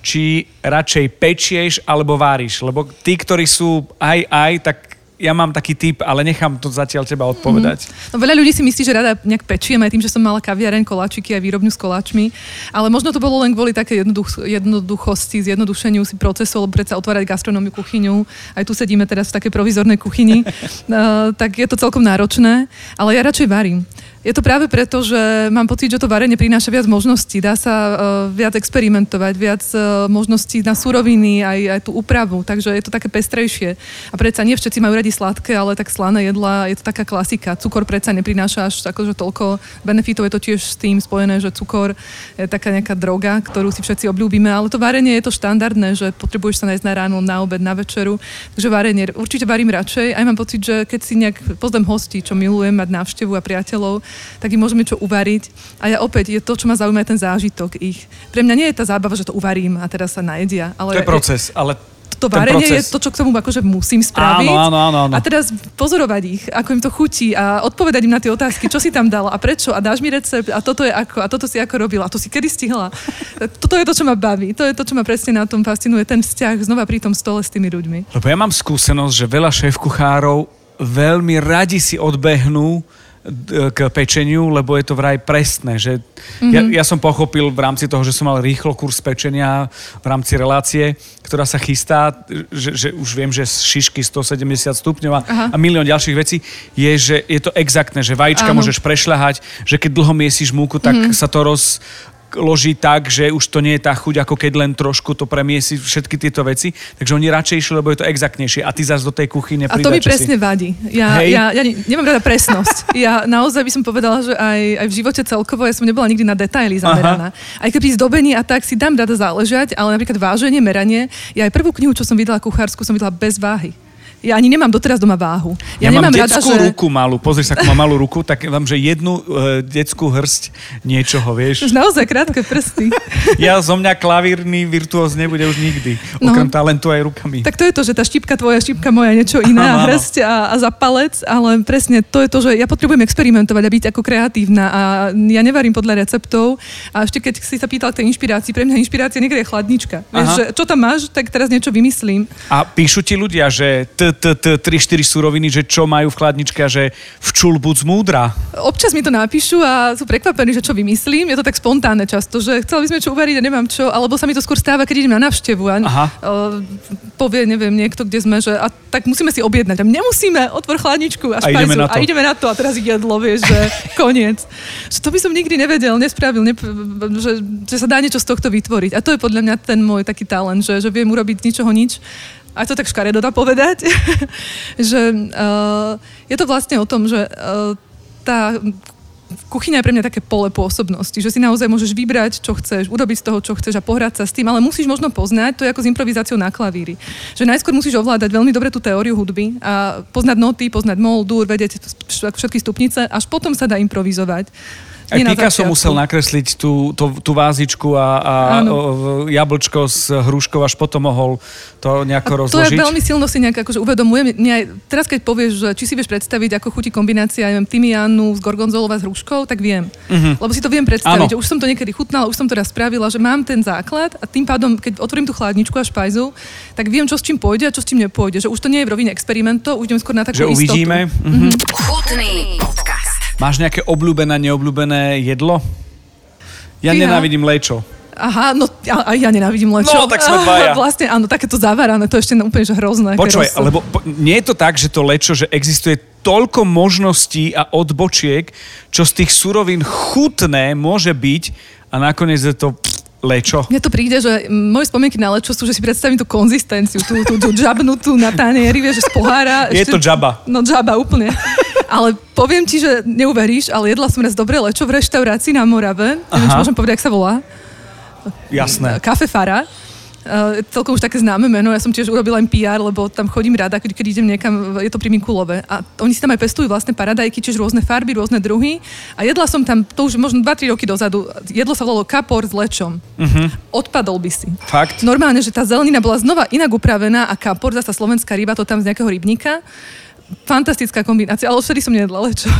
či radšej pečieš alebo váriš. Lebo tí, ktorí sú aj aj, tak ja mám taký typ, ale nechám to zatiaľ teba odpovedať. Mm. No veľa ľudí si myslí, že rada nejak pečiem aj tým, že som mala kaviareň, koláčiky a výrobňu s koláčmi, ale možno to bolo len kvôli také jednoduch, jednoduchosti, zjednodušeniu si procesu, lebo predsa otvárať gastronómiu, kuchyňu, aj tu sedíme teraz v takej provizornej kuchyni, uh, tak je to celkom náročné, ale ja radšej varím. Je to práve preto, že mám pocit, že to varenie prináša viac možností. Dá sa uh, viac experimentovať, viac uh, možností na suroviny, aj, aj tú úpravu. Takže je to také pestrejšie. A predsa nie všetci majú radi sladké, ale tak slané jedla, je to taká klasika. Cukor predsa neprináša až akože toľko benefitov. Je to tiež s tým spojené, že cukor je taká nejaká droga, ktorú si všetci obľúbime. Ale to varenie je to štandardné, že potrebuješ sa nájsť na ráno, na obed, na večeru. Takže varenie určite varím radšej. Aj mám pocit, že keď si nejak pozdem hostí, čo milujem mať návštevu a priateľov, tak im môžeme čo uvariť. A ja opäť, je to, čo ma zaujíma, ten zážitok ich. Pre mňa nie je tá zábava, že to uvarím a teraz sa najedia. Ale to je proces, ale to varenie je to, čo k tomu akože musím spraviť. Áno, áno, áno, áno. A teraz pozorovať ich, ako im to chutí a odpovedať im na tie otázky, čo si tam dal a prečo a dáš mi recept a toto je ako a toto si ako robila a to si kedy stihla. Toto je to, čo ma baví. To je to, čo ma presne na tom fascinuje, ten vzťah znova pri tom stole s tými ľuďmi. Lebo ja mám skúsenosť, že veľa šéf kuchárov veľmi radi si odbehnú k pečeniu, lebo je to vraj presné. Že mm-hmm. ja, ja som pochopil v rámci toho, že som mal rýchlo kurz pečenia v rámci relácie, ktorá sa chystá, že, že už viem, že šišky 170 stupňov a, a milión ďalších vecí, je, že je to exaktné, že vajíčka Áno. môžeš prešľahať, že keď dlho miesiš múku, tak mm-hmm. sa to roz, loží tak, že už to nie je tá chuť, ako keď len trošku to premiesi všetky tieto veci. Takže oni radšej išli, lebo je to exaktnejšie. A ty zase do tej kuchyne A to mi presne si. vadí. Ja, ja, ja nemám rada presnosť. Ja naozaj by som povedala, že aj, aj v živote celkovo ja som nebola nikdy na detaily zameraná. Aha. Aj keby zdobení a tak si dám rada záležať, ale napríklad váženie, meranie. Ja aj prvú knihu, čo som vydala kuchársku, som vydala bez váhy. Ja ani nemám doteraz doma váhu. Ja, ja nemám mám detskú rada, že... ruku malú, pozri sa, ako má malú ruku, tak vám, že jednu uh, detskú hrst niečoho, vieš. Už naozaj krátke prsty. ja zo mňa klavírny virtuóz nebude už nikdy, no. okrem talentu aj rukami. Tak to je to, že tá štipka tvoja, štipka moja, niečo iné a hrst a, a za palec, ale presne to je to, že ja potrebujem experimentovať a byť ako kreatívna a ja nevarím podľa receptov a ešte keď si sa pýtal k tej inšpirácii, pre mňa inšpirácia niekde je chladnička. Vieš, že čo tam máš, tak teraz niečo vymyslím. A píšu ti ľudia, že t, 3-4 suroviny, že čo majú v chladničke a že včul buď múdra. Občas mi to napíšu a sú prekvapení, že čo vymyslím. Je to tak spontánne často, že chceli by sme čo uvariť a nemám čo, alebo sa mi to skôr stáva, keď idem na návštevu a Aha. povie, neviem, niekto, kde sme, že a tak musíme si objednať. A nemusíme, otvor chladničku a A ideme špajzu na to. a ideme na to a teraz jedlo, vieš, že koniec. Že to by som nikdy nevedel, nespravil, nep- že, že sa dá niečo z tohto vytvoriť. A to je podľa mňa ten môj taký talent, že, že viem urobiť z ničoho nič. A to tak škaredo dá povedať, že uh, je to vlastne o tom, že uh, tá kuchyňa je pre mňa také pole pôsobnosti, že si naozaj môžeš vybrať, čo chceš, urobiť z toho, čo chceš a pohrať sa s tým, ale musíš možno poznať, to je ako s improvizáciou na klavíri. Že najskôr musíš ovládať veľmi dobre tú teóriu hudby a poznať noty, poznať mol, dur, vedieť všetky stupnice, až potom sa dá improvizovať. Aj na Picasso musel nakresliť tú, tú, tú vázičku a, a o, jablčko s hruškou, až potom mohol to nejako A to ja rozložiť. veľmi silno si nejak akože uvedomujem. Aj, teraz keď povieš, že či si vieš predstaviť, ako chutí kombinácia ja neviem, tymiánu s gorgonzolou a s hruškou, tak viem. Lebo si to viem predstaviť, že už som to niekedy chutnala, už som to raz spravila, že mám ten základ a tým pádom, keď otvorím tú chladničku a špajzu, tak viem, čo s čím pôjde a čo s čím nepôjde. Že už to nie je v rovine experimentov, už idem skôr na takú Že istotu. uvidíme. Mhm. Chutný. Máš nejaké obľúbené, neobľúbené jedlo? Ja Fíha. nenávidím lečo. Aha, no ja, aj ja nenávidím lečo. No, tak sme dvaja. vlastne áno, takéto zavarané, to je ešte úplne že hrozné. Počúvaj, lebo po, nie je to tak, že to lečo, že existuje toľko možností a odbočiek, čo z tých surovín chutné môže byť a nakoniec je to lečo. Mne to príde, že moje spomienky na lečo sú, že si predstavím tú konzistenciu, tú, tú, tú džabnutú na tanieri, vieš, že z pohára. Je to džaba. No džaba, úplne. Ale poviem ti, že neuveríš, ale jedla som raz dobré lečo v reštaurácii na Morave. Neviem, či Aha. môžem povedať, ak sa volá. Jasné. Kafe Fara. Uh, celkom už také známe meno, ja som tiež urobila im PR, lebo tam chodím rada, keď, keď idem niekam, je to pri Mikulove. A oni si tam aj pestujú vlastné paradajky, čiže rôzne farby, rôzne druhy. A jedla som tam, to už možno 2-3 roky dozadu, jedlo sa volalo kapor s lečom. Uh-huh. Odpadol by si. Fakt? Normálne, že tá zelenina bola znova inak upravená a kapor, zasa slovenská ryba, to tam z nejakého rybníka. Fantastická kombinácia, ale vtedy som nejedla lečo.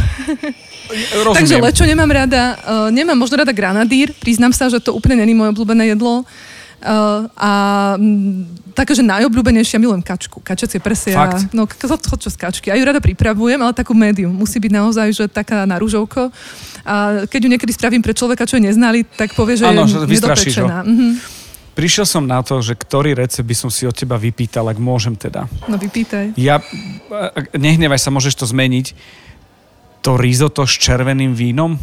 Rozumiem. Takže lečo nemám rada, uh, nemám možno rada granadír, priznám sa, že to úplne není moje obľúbené jedlo. Uh, a mm, také, že najobľúbenejšia milujem kačku, kačacie prsia. Fakt? No, čo z kačky. Ja ju rada pripravujem, ale takú médium. Musí byť naozaj, že taká na rúžovko. A keď ju niekedy spravím pre človeka, čo je neznali, tak povie, že že je ho. nedopečená. Mhm. Prišiel som na to, že ktorý recept by som si od teba vypýtal, ak môžem teda. No vypýtaj. Ja, nehnevaj sa, môžeš to zmeniť. To risotto s červeným vínom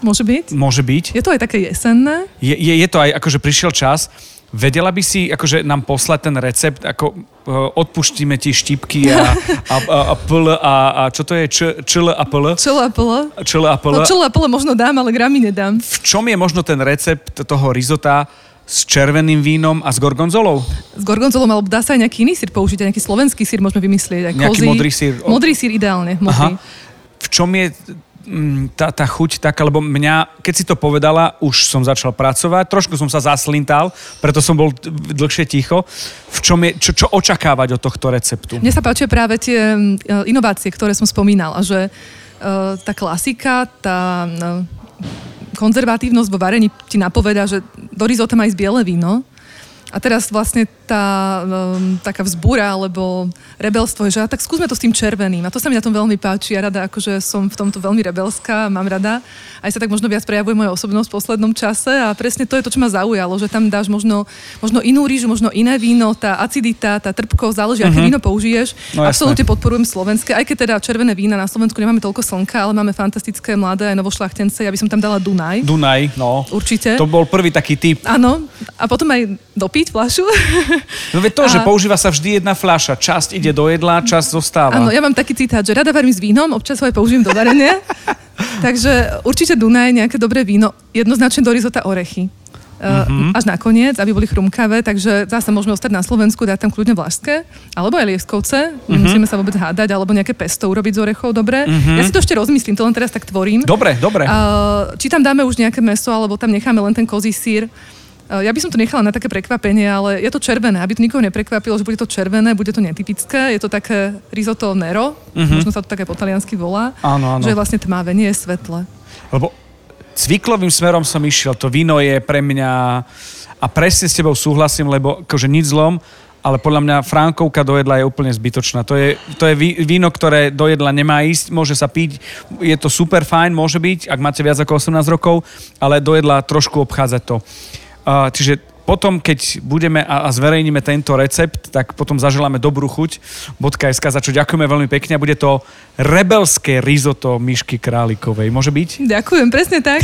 Môže byť? môže byť. Je to aj také jesenné? Je, je, je to aj, akože prišiel čas. Vedela by si akože nám poslať ten recept, ako uh, odpuštíme ti štipky a, a, a, a pl a, a čo to je? Č, čl a pl? Čela pole? Čl a pl. No čela pole možno dám, ale gramy nedám. V čom je možno ten recept toho risota s červeným vínom a s gorgonzolou? S gorgonzolom, alebo dá sa aj nejaký iný sír použiť, aj nejaký slovenský sír môžeme vymyslieť. Aj Nejaký kozí. modrý sír. Modrý sír ideálne, modrý. V čom je mm, tá, tá chuť taká, lebo mňa, keď si to povedala, už som začal pracovať, trošku som sa zaslintal, preto som bol dlhšie ticho. V čom je, čo, čo očakávať od tohto receptu? Mne sa páčia práve tie inovácie, ktoré som spomínala, že uh, tá klasika, tá uh, konzervatívnosť vo varení ti napoveda, že do risota má ísť biele víno. A teraz vlastne tá um, taká vzbúra alebo rebelstvo je, že tak skúsme to s tým červeným. A to sa mi na tom veľmi páči. Ja rada, akože som v tomto veľmi rebelská, mám rada. Aj sa tak možno viac prejavuje moja osobnosť v poslednom čase a presne to je to, čo ma zaujalo, že tam dáš možno, možno inú rýžu, možno iné víno, tá acidita, tá trpkosť, záleží, aké víno použiješ. No. Absolútne podporujem slovenské, aj keď teda červené vína na Slovensku nemáme toľko slnka, ale máme fantastické mladé novošľachtence, ja by som tam dala Dunaj. Dunaj, no. Určite. To bol prvý taký typ. Áno, a potom aj dopiť fľašu. No veď to, že A- používa sa vždy jedna fľaša. Časť ide do jedla, časť zostáva. Áno, ja mám taký citát, že rada varím s vínom, občas ho aj použijem do varenia. Takže určite Dunaj, nejaké dobré víno, jednoznačne do risota orechy. Uh, až nakoniec, aby boli chrumkavé, takže zase môžeme ostať na Slovensku, dať tam kľudne vlašské, alebo aj lieskovce, nemusíme sa vôbec hádať, alebo nejaké pesto urobiť z orechov, dobre. Ja si to ešte rozmyslím, to len teraz tak tvorím. Dobre, dobre. Uh, či tam dáme už nejaké meso, alebo tam necháme len ten kozí sír. Uh, Ja by som to nechala na také prekvapenie, ale je to červené, aby to nikoho neprekvapilo, že bude to červené, bude to netypické, je to také risotto nero, možno sa to také po taliansky volá. Áno, áno. že je vlastne tmavé, nie je svetle. Lebo cviklovým smerom som išiel. To víno je pre mňa... A presne s tebou súhlasím, lebo akože nič zlom, ale podľa mňa Frankovka do jedla je úplne zbytočná. To je, to je víno, ktoré do jedla nemá ísť, môže sa piť, je to super fajn, môže byť, ak máte viac ako 18 rokov, ale do jedla trošku obchádzať to. Čiže potom, keď budeme a, a zverejníme tento recept, tak potom zaželáme dobrú chuť .sk, za čo ďakujeme veľmi pekne a bude to rebelské risotto Myšky Králikovej. Môže byť? Ďakujem, presne tak.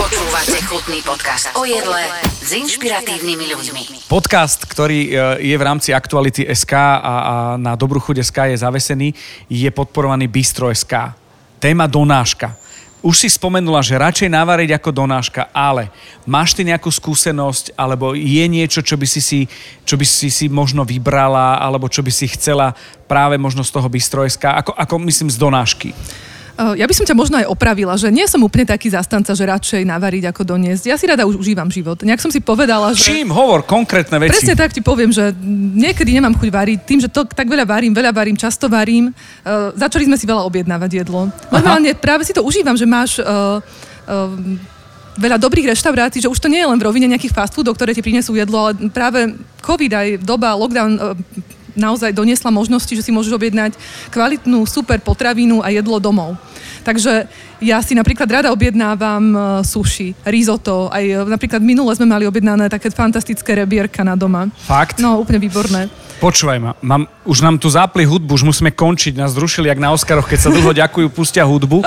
Počúvate chutný podcast o jedle s inšpiratívnymi ľuďmi. Podcast, ktorý e, je v rámci Aktuality SK a, a na Dobrú chuť SK je zavesený, je podporovaný Bistro SK. Téma donáška už si spomenula, že radšej navariť ako donáška, ale máš ty nejakú skúsenosť, alebo je niečo, čo by si si, čo by si, si možno vybrala, alebo čo by si chcela práve možno z toho bystrojska, ako, ako myslím z donášky? Eh, ja by som ťa možno aj opravila, že nie som úplne taký zastanca, že radšej navariť ako doniesť. Ja si rada už užívam život. Nejak som si povedala, že... Čím? Hovor konkrétne veci. Presne tak ti poviem, že niekedy nemám chuť variť. Tým, že to tak veľa varím, veľa varím, často varím. Uh, začali sme si veľa objednávať jedlo. Normálne práve si to užívam, že máš... Uh, uh, veľa dobrých reštaurácií, že už to nie je len v rovine nejakých fast foodov, ktoré ti prinesú jedlo, ale práve COVID aj doba, lockdown naozaj doniesla možnosti, že si môžeš objednať kvalitnú super potravinu a jedlo domov. Takže ja si napríklad rada objednávam uh, sushi, risotto, aj uh, napríklad minule sme mali objednané také fantastické rebierka na doma. Fakt? No, úplne výborné. Počúvaj ma, mám, už nám tu zápli hudbu, už musíme končiť, nás zrušili jak na Oscaroch, keď sa dlho ďakujú, pustia hudbu.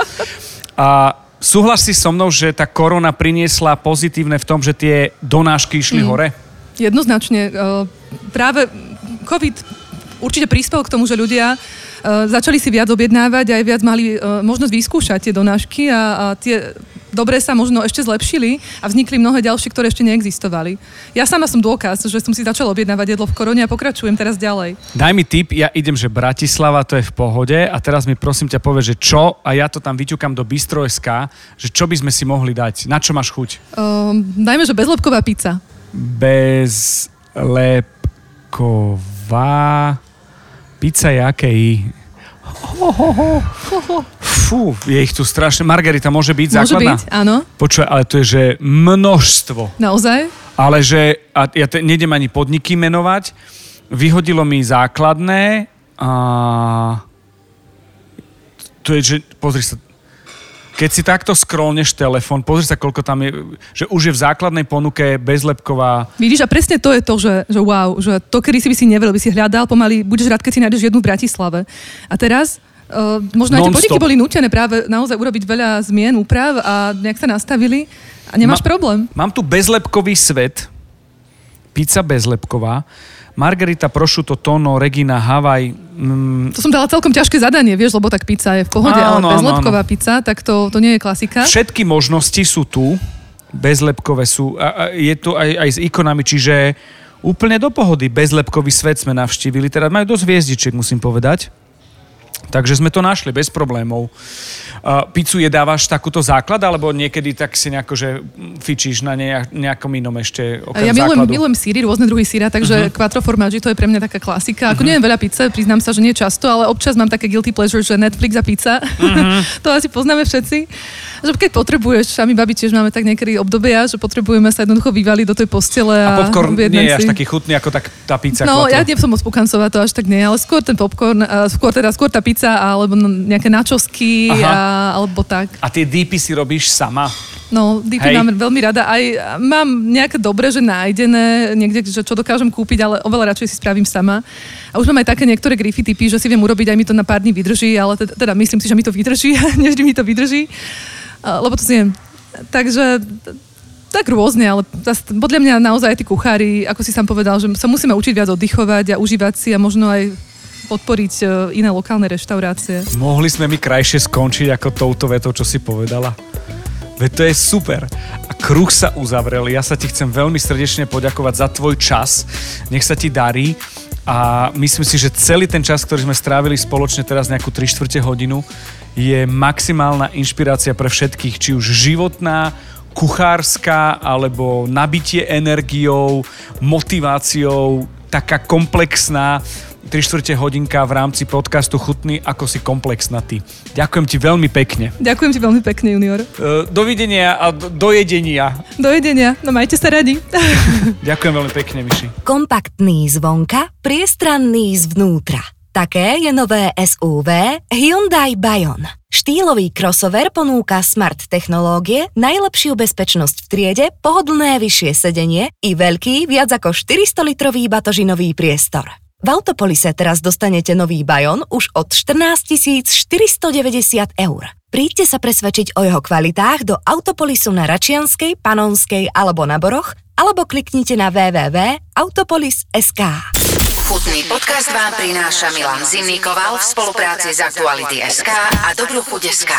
A súhlasí so mnou, že tá korona priniesla pozitívne v tom, že tie donášky išli mm. hore? Jednoznačne. Uh, práve COVID určite prispel k tomu, že ľudia uh, začali si viac objednávať a aj viac mali uh, možnosť vyskúšať tie donášky a, a tie dobré sa možno ešte zlepšili a vznikli mnohé ďalšie, ktoré ešte neexistovali. Ja sama som dôkaz, že som si začala objednávať jedlo v korone a pokračujem teraz ďalej. Daj mi tip, ja idem, že Bratislava, to je v pohode a teraz mi prosím ťa povie, že čo a ja to tam vyťukam do Bistro.sk, že čo by sme si mohli dať, na čo máš chuť? Um, dajme, že bezlepková pizza. Bezlepková Pizza aké Ho, ho, ho. Fú, je ich tu strašne. Margarita môže byť môže základná? byť, áno. Počuaj, ale to je, že množstvo. Naozaj? Ale že, a ja te, nejdem ani podniky menovať, vyhodilo mi základné a to je, že, pozri sa, keď si takto scrollneš telefón, pozri sa, koľko tam je, že už je v základnej ponuke bezlepková. Vidíš, a presne to je to, že, že wow, že to, kedy si by si nevedel, by si hľadal, pomaly budeš rád, keď si nájdeš jednu v Bratislave. A teraz Uh, možno aj tie podniky boli nutené práve naozaj urobiť veľa zmien, úprav a nejak sa nastavili a nemáš Ma, problém. Mám tu bezlepkový svet, pizza bezlepková, Margarita Prošuto Tono, Regina Havaj. Mm. To som dala celkom ťažké zadanie, vieš, lebo tak pizza je v pohode, áno, ale bezlepková pizza, tak to, to nie je klasika. Všetky možnosti sú tu, bezlepkové sú, a, a je to aj, aj s ikonami, čiže úplne do pohody. Bezlepkový svet sme navštívili, teda majú dosť hviezdičiek, musím povedať. Takže sme to našli bez problémov. Uh, pizzu jedávaš takúto základ, alebo niekedy tak si nejako, že fičíš na nejakom inom ešte okrem Ja milujem, základu? milujem síry, rôzne druhy síra, takže uh-huh. quattro formaggi to je pre mňa taká klasika. Ako uh-huh. neviem veľa pizze, priznám sa, že nie často, ale občas mám také guilty pleasure, že Netflix a pizza. Uh-huh. to asi poznáme všetci. Že keď potrebuješ, a my babi tiež máme tak niekedy obdobia, že potrebujeme sa jednoducho vyvaliť do tej postele a, a popcorn nie je až taký chutný ako tak, tá pizza. No, quattro. ja nie som moc to až tak nie, ale skôr ten popcorn, skôr teda skôr tá pizza alebo nejaké načosky a, alebo tak. A tie dípy si robíš sama? No, dipy mám veľmi rada. Aj mám nejaké dobré, že nájdené niekde, že čo dokážem kúpiť, ale oveľa radšej si spravím sama. A už mám aj také niektoré grify typy, že si viem urobiť, aj mi to na pár dní vydrží, ale teda, teda myslím si, že mi to vydrží, než mi to vydrží. Lebo to zjem. Takže tak rôzne, ale podľa mňa naozaj tí kuchári, ako si sám povedal, že sa musíme učiť viac oddychovať a užívať si a možno aj podporiť e, iné lokálne reštaurácie. Mohli sme mi krajšie skončiť ako touto vetou, čo si povedala. Veď to je super. A kruh sa uzavrel. Ja sa ti chcem veľmi srdečne poďakovať za tvoj čas. Nech sa ti darí. A myslím si, že celý ten čas, ktorý sme strávili spoločne teraz nejakú 3 čtvrte hodinu, je maximálna inšpirácia pre všetkých, či už životná, kuchárska, alebo nabitie energiou, motiváciou, taká komplexná 3 čtvrte hodinka v rámci podcastu Chutný, ako si komplexná ty. Ďakujem ti veľmi pekne. Ďakujem ti veľmi pekne, junior. Uh, dovidenia a do, dojedenia. Dojedenia. No majte sa radi. Ďakujem veľmi pekne, Myši. Kompaktný zvonka, priestranný zvnútra. Také je nové SUV Hyundai Bayon. Štýlový crossover ponúka smart technológie, najlepšiu bezpečnosť v triede, pohodlné vyššie sedenie i veľký, viac ako 400-litrový batožinový priestor. V Autopolise teraz dostanete nový Bayon už od 14 490 eur. Príďte sa presvedčiť o jeho kvalitách do Autopolisu na Račianskej, Panonskej alebo na Boroch, alebo kliknite na www.autopolis.sk. Chutný podcast vám prináša Milan Zimnikoval v spolupráci s Aktuality.sk a Dobrú chuť.sk.